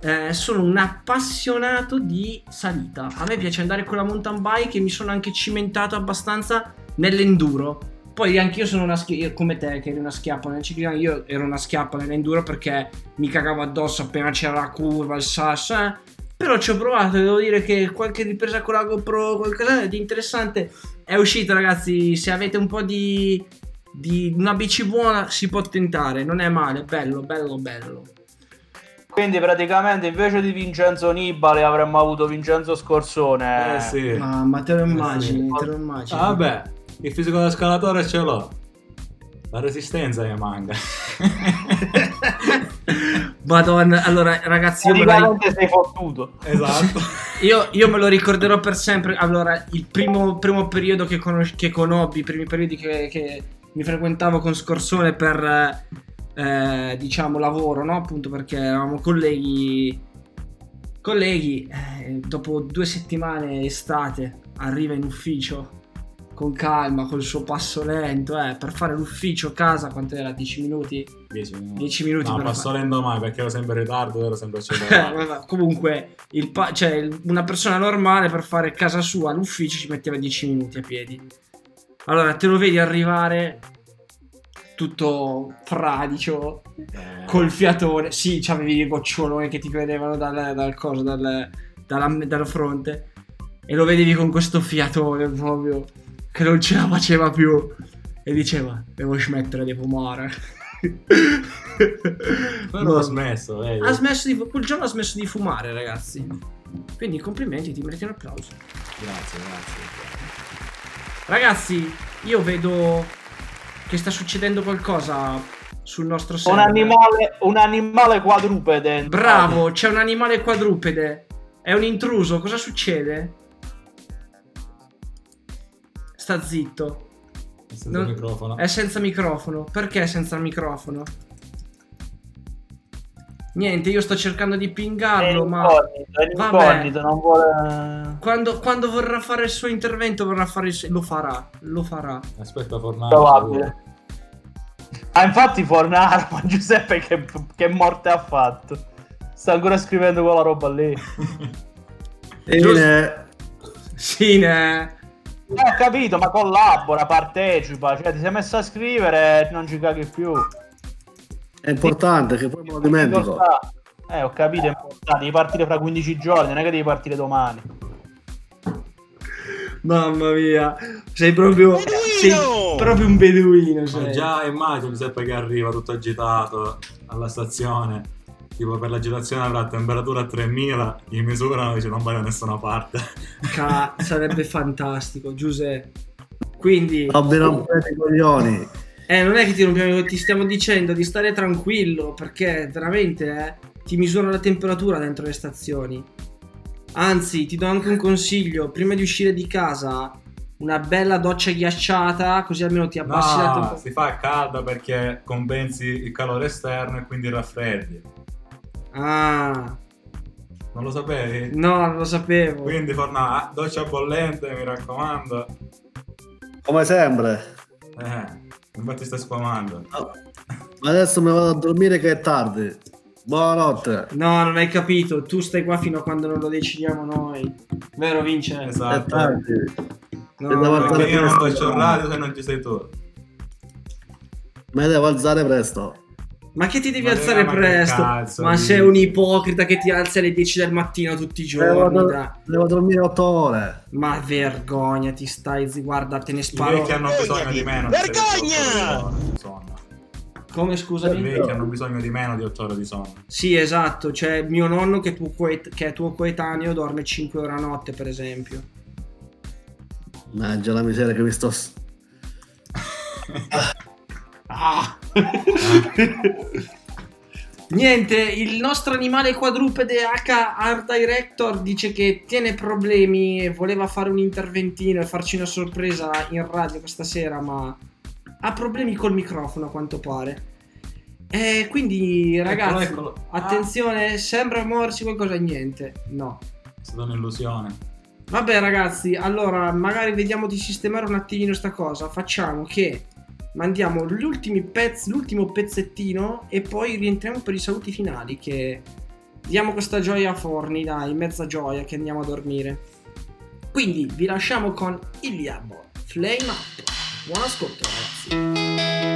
eh, sono un appassionato di salita. A me piace andare con la mountain bike e mi sono anche cimentato abbastanza nell'enduro. Poi anche io sono una schiappa, come te che eri una schiappa nel ciclismo, io ero una schiappa nell'enduro perché mi cagavo addosso appena c'era la curva, il sasso, eh. Però ci ho provato e devo dire che qualche ripresa con la GoPro, qualcosa di interessante è uscita, ragazzi. Se avete un po' di, di una bici buona, si può tentare. Non è male, bello, bello, bello. Quindi praticamente invece di Vincenzo Nibale avremmo avuto Vincenzo Scorsone. Eh sì. Ma, ma te lo immagini, sì. te lo immagini. Ah, vabbè, il fisico da scalatore ce l'ho. La resistenza mi manca. Madonna, allora ragazzi, io me, Praticamente sei fottuto. esatto. io- io me lo ricorderò per sempre. Allora, il primo, primo periodo che, conos- che conobbi, i primi periodi che, che mi frequentavo con Scorsone per, eh, diciamo, lavoro, no? Appunto perché eravamo colleghi. Colleghi, eh, dopo due settimane estate, arriva in ufficio con calma, col suo passo lento, eh, per fare l'ufficio casa, quanto era? 10 minuti? 10 minuti. 10 minuti No, passo fare- lento mai perché ero sempre in ritardo, ero sempre accelerato. comunque, il pa- cioè, una persona normale per fare casa sua all'ufficio ci metteva 10 minuti a piedi. Allora, te lo vedi arrivare tutto fradicio, Eh, col fiatone. Sì, c'avevi i goccioloni che ti vedevano dal, dal coso, dal, dalla, dalla fronte. E lo vedevi con questo fiatone proprio che non ce la faceva più. E diceva, devo smettere di fumare. Però ho smesso, vedi. Ha smesso di, quel giorno ha smesso di fumare, ragazzi. Quindi complimenti, ti meriti un applauso. Grazie, grazie. Ragazzi, io vedo che sta succedendo qualcosa sul nostro Un server. animale, un animale quadrupede. Bravo, c'è un animale quadrupede. È un intruso, cosa succede? Sta zitto. Senza Non- microfono. È senza microfono. Perché è senza microfono? Niente, io sto cercando di È pingarlo, ma è Vabbè. incognito, non vuole... quando, quando vorrà fare il suo intervento, vorrà fare il suo... lo farà. Lo farà. Aspetta Fornaro. Probabile. Ah, infatti Fornaro, ma Giuseppe che, che morte ha fatto? Sta ancora scrivendo quella roba lì. Fine. Sì, ne. Eh, ho capito, ma collabora, partecipa, cioè ti sei messo a scrivere e non ci caghi più. È importante che poi me lo dimentico. Eh, ho capito, è importante, devi partire fra 15 giorni, non è che devi partire domani. Mamma mia, sei proprio. Sei proprio un beduino. Sei. già immagino Giuseppe che arriva tutto agitato alla stazione. Tipo per l'agitazione avrà temperatura a 3000, gli misurano e dice non vai da nessuna parte. Ca- sarebbe fantastico, Giuseppe. Quindi. Non vi rompete i coglioni. Eh, non è che ti rompiamo, ti stiamo dicendo di stare tranquillo, perché veramente, eh, ti misurano la temperatura dentro le stazioni. Anzi, ti do anche un consiglio, prima di uscire di casa, una bella doccia ghiacciata, così almeno ti abbassi la No, temperatura. si fa calda perché compensi il calore esterno e quindi raffreddi. Ah, Non lo sapevi? no, non lo sapevo. Quindi Fornaro, ah, doccia bollente, mi raccomando. Come sempre. Eh, infatti stai sfamando. Ma adesso mi vado a dormire che è tardi. Buonanotte. No, non hai capito, tu stai qua fino a quando non lo decidiamo noi. Vero, Vince? È Esatto. tardi. No, alzare Perché io non presto. faccio radio se non ci sei tu. Mi devo alzare presto. Ma che ti devi Ma alzare ma presto? cazzo ma sei un ipocrita che ti alzi alle 10 del mattino tutti i Devo, giorni. dor- dai. devo dormire 8 ore. Ma vergognati, stai, zi- guarda, te ne I sparo. vecchi hanno bisogno di meno. di Vergogna! 8 ore di sonno. Come I scusami? vecchi hanno bisogno di meno di 8 ore di sonno. Sì, esatto, c'è mio nonno che, è tuo coet- che è tuo coetaneo dorme 5 ore a notte, per esempio. Mangia la miseria che mi sto. Ah. Niente, il nostro animale quadrupede H Art Director dice che tiene problemi e voleva fare un interventino e farci una sorpresa in radio questa sera, ma ha problemi col microfono a quanto pare. E quindi ragazzi, eccolo. attenzione, sembra muoversi qualcosa e niente. No. È stata un'illusione. Vabbè ragazzi, allora magari vediamo di sistemare un attimino sta cosa. Facciamo che mandiamo pezzi, l'ultimo pezzettino e poi rientriamo per i saluti finali che diamo questa gioia a Forni, dai, mezza gioia che andiamo a dormire. Quindi vi lasciamo con Iliabo, Flame Up. Buon ascolto ragazzi.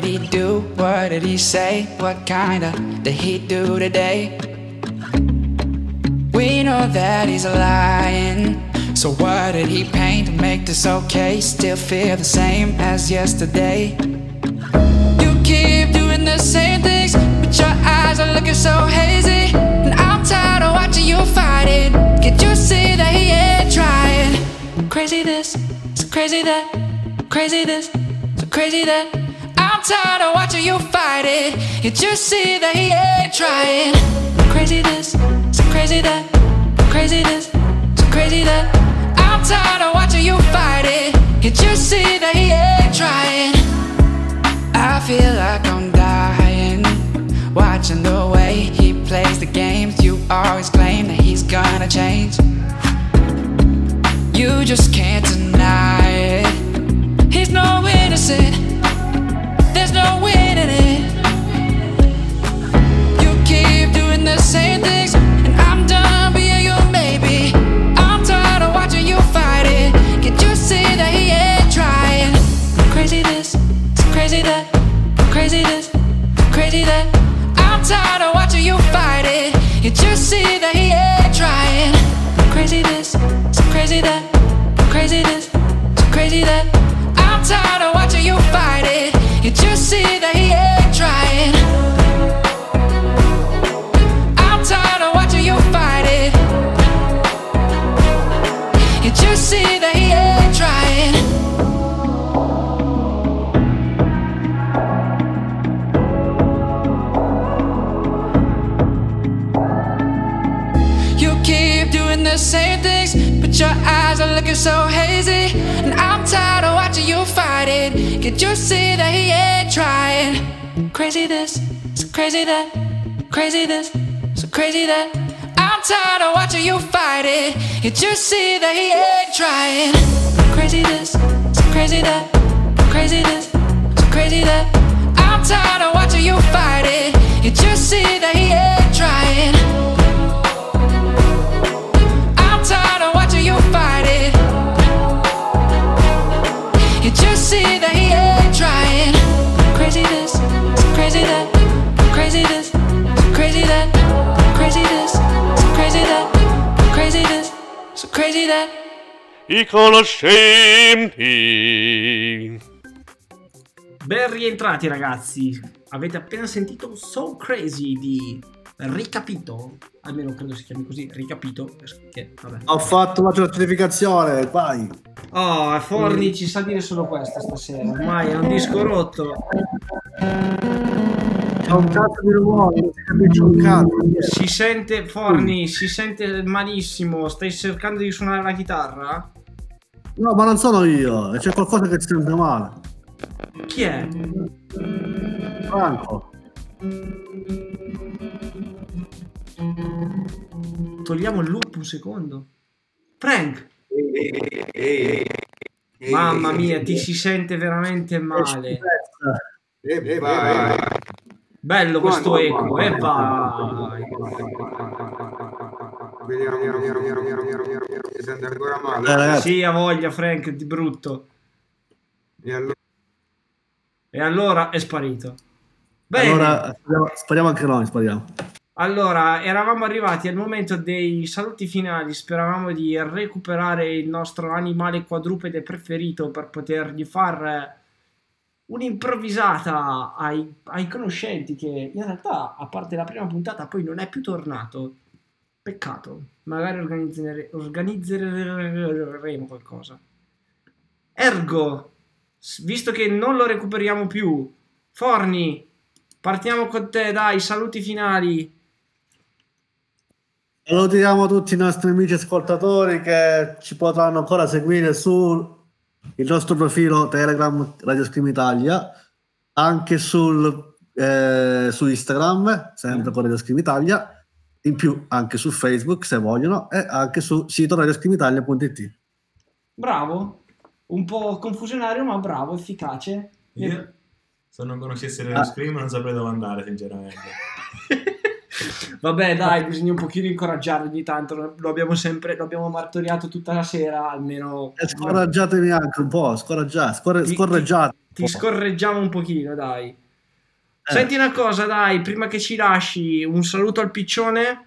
Did he do? What did he say? What kinda did he do today? We know that he's lying. So what did he paint to make this okay? Still feel the same as yesterday. You keep doing the same things, but your eyes are looking so hazy. And I'm tired of watching you fight it. Can't you see that he ain't trying? Crazy this, so crazy that, crazy this, so crazy that. I'm tired of watching you fight it. You see that he ain't trying? Crazy this, so crazy that, crazy this, so crazy that. I'm tired of watching you fight it. You see that he ain't trying? I feel like I'm dying. Watching the way he plays the games. You always claim that he's gonna change. You just can't deny it. He's no innocent. There's no winning it. You keep doing the same things, and I'm done being your maybe. I'm tired of watching you fight it. Can't you see that he ain't trying? Crazy this, crazy that, crazy this, crazy that. I'm tired of watching you fight it. Can't you see that he ain't trying? Crazy this, crazy that, crazy this, crazy that. I'm tired of watching you fight it. You see that he ain't trying? I'm tired of watching you fight it. You see that he ain't trying? You keep doing the same things, but your eyes are looking so hazy. And I'm tired of watching you fight it. Can't you see that he ain't trying? Crazy this, so crazy that, crazy this, so crazy that. I'm tired of watching you fight it. Can't you see that he ain't trying? Crazy this, so crazy that, crazy this, so crazy that. I'm tired of watching you fight it. Can't you see that he ain't trying? See that he ain't trying? Crazy this, so crazy that, crazy this, so crazy that, crazy this, so crazy that, crazy this, so crazy that. I conoscenti. Ben rientrati ragazzi, avete appena sentito So Crazy di Ricapito, almeno credo si chiami così, Ricapito, perché vabbè. Ho fatto la certificazione, vai. Oh, Forni ci sa dire solo questo stasera, ormai è un disco rotto. C'è un cazzo di rumore, non si capisce un cazzo. Si sente, Forni, si sente malissimo, stai cercando di suonare la chitarra? No, ma non sono io, c'è qualcosa che si sente male. Chi è? Franco. Togliamo il loop un secondo. Frank! Mamma mia, ti si sente veramente male. Bello questo eco, e vai. Si sente ancora Eh, male? ragazzi. Sì, ha voglia, Frank, di brutto. E allora? E allora è sparito. Bene. Allora, speriamo, speriamo anche noi, speriamo. Allora, eravamo arrivati al momento dei saluti finali. Speravamo di recuperare il nostro animale quadrupede preferito per potergli far un'improvvisata ai, ai conoscenti che in realtà, a parte la prima puntata, poi non è più tornato. Peccato. Magari organizzere- organizzeremo qualcosa. Ergo, visto che non lo recuperiamo più, Forni, partiamo con te, dai, saluti finali. Salutiamo tutti i nostri amici ascoltatori che ci potranno ancora seguire sul il nostro profilo Telegram Radio Scream Italia, anche sul, eh, su Instagram, sempre con Radio Scream Italia, in più anche su Facebook se vogliono, e anche sul sito radioscreamitalia.it. Bravo, un po' confusionario, ma bravo, efficace. Io, se non conoscessi Ah. Radio Scream non saprei dove andare, sinceramente. Vabbè, dai, bisogna un pochino incoraggiarlo ogni tanto. Lo abbiamo sempre, lo abbiamo martoriato tutta la sera, almeno. E scoraggiatevi anche un po', scoraggiate, scorre- Ti- scorreggiate. Ti po'. scorreggiamo un pochino, dai. Eh. Senti una cosa, dai, prima che ci lasci, un saluto al piccione.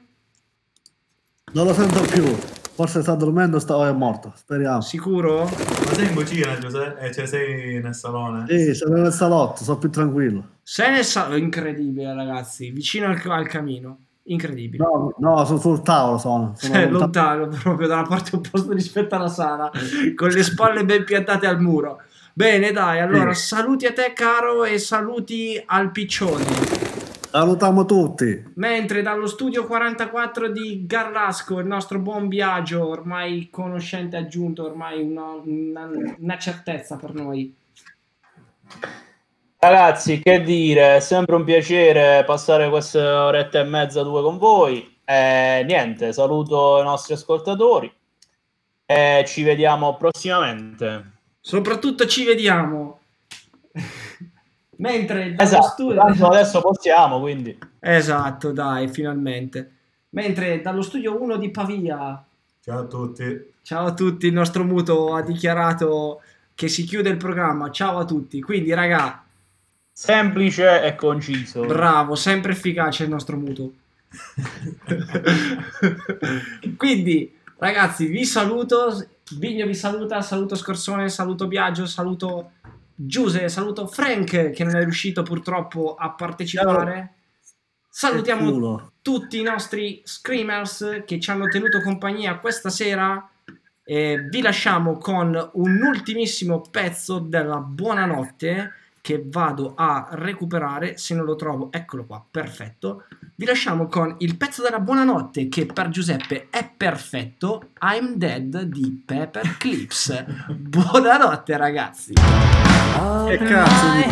Non lo sento più, forse sta dormendo sta- o è morto, speriamo. Sicuro? Ma sei in cucina, Giuseppe? Eh, cioè sei nel salone? Sì, sono nel salotto, sono più tranquillo. Sei nel salotto, incredibile, ragazzi, vicino al, al camino. Incredibile. No, no, sono sul tavolo, sono. sono Cioè, lontano. lontano proprio dalla parte opposta rispetto alla sala, con le spalle ben piantate al muro. Bene, dai, allora Sì. saluti a te, caro, e saluti al piccione. Salutiamo tutti. Mentre dallo studio 44 di Garlasco, il nostro buon viaggio, ormai conoscente aggiunto, ormai una, una- una certezza per noi. Ragazzi, che dire, è sempre un piacere passare queste orette e mezza, due con voi. Eh, niente, saluto i nostri ascoltatori e ci vediamo prossimamente. Soprattutto ci vediamo. Mentre dallo Esatto, studio... tanto adesso possiamo, quindi. Esatto, dai, finalmente. Mentre dallo studio 1 di Pavia, Ciao a tutti. ciao a tutti, il nostro muto ha dichiarato che si chiude il programma. Ciao a tutti. Quindi, raga, Semplice e conciso. bravo, sempre efficace il nostro muto. Quindi, ragazzi, vi saluto. Vigno vi saluta, saluto Scorsone, saluto Biagio, saluto Giuse, saluto Frank che non è riuscito purtroppo a partecipare. Salutiamo tutti i nostri screamers che ci hanno tenuto compagnia questa sera. E vi lasciamo con un ultimissimo pezzo della buonanotte che vado a recuperare. Se non lo trovo, eccolo qua, perfetto. Vi lasciamo con il pezzo della buonanotte che per Giuseppe è perfetto. I'm Dead di Pepper Clips. Buonanotte, ragazzi. Che cazzo di...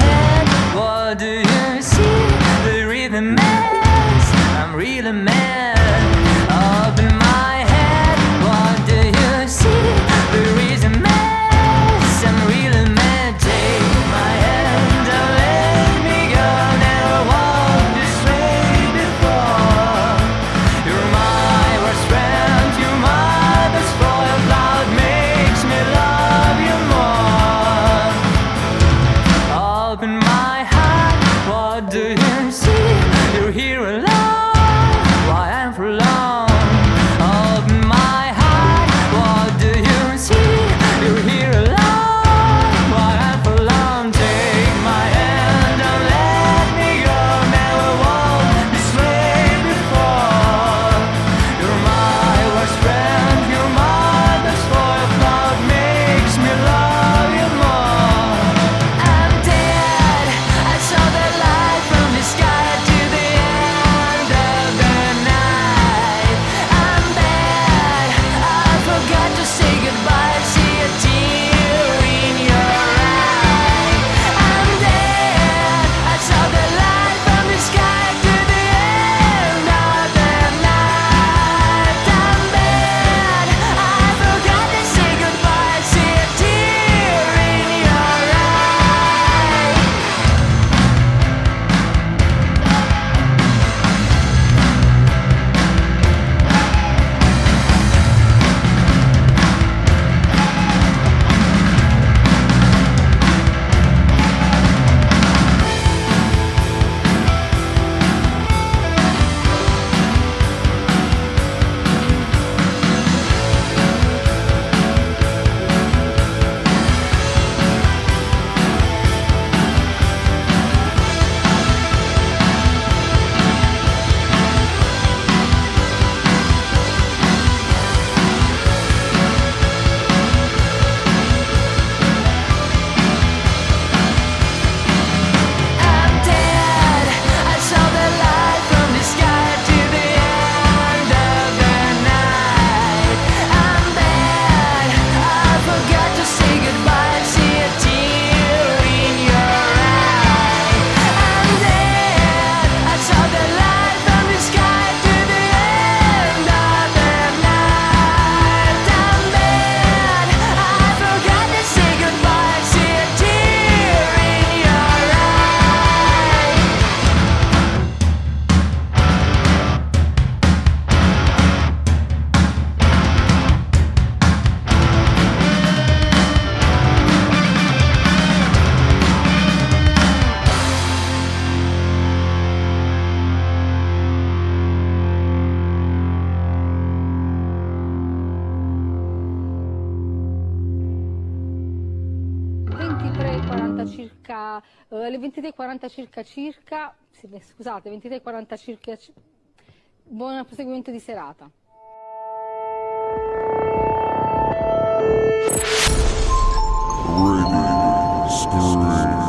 23.40 circa circa, scusate, 23.40 circa, buon proseguimento di serata. Radio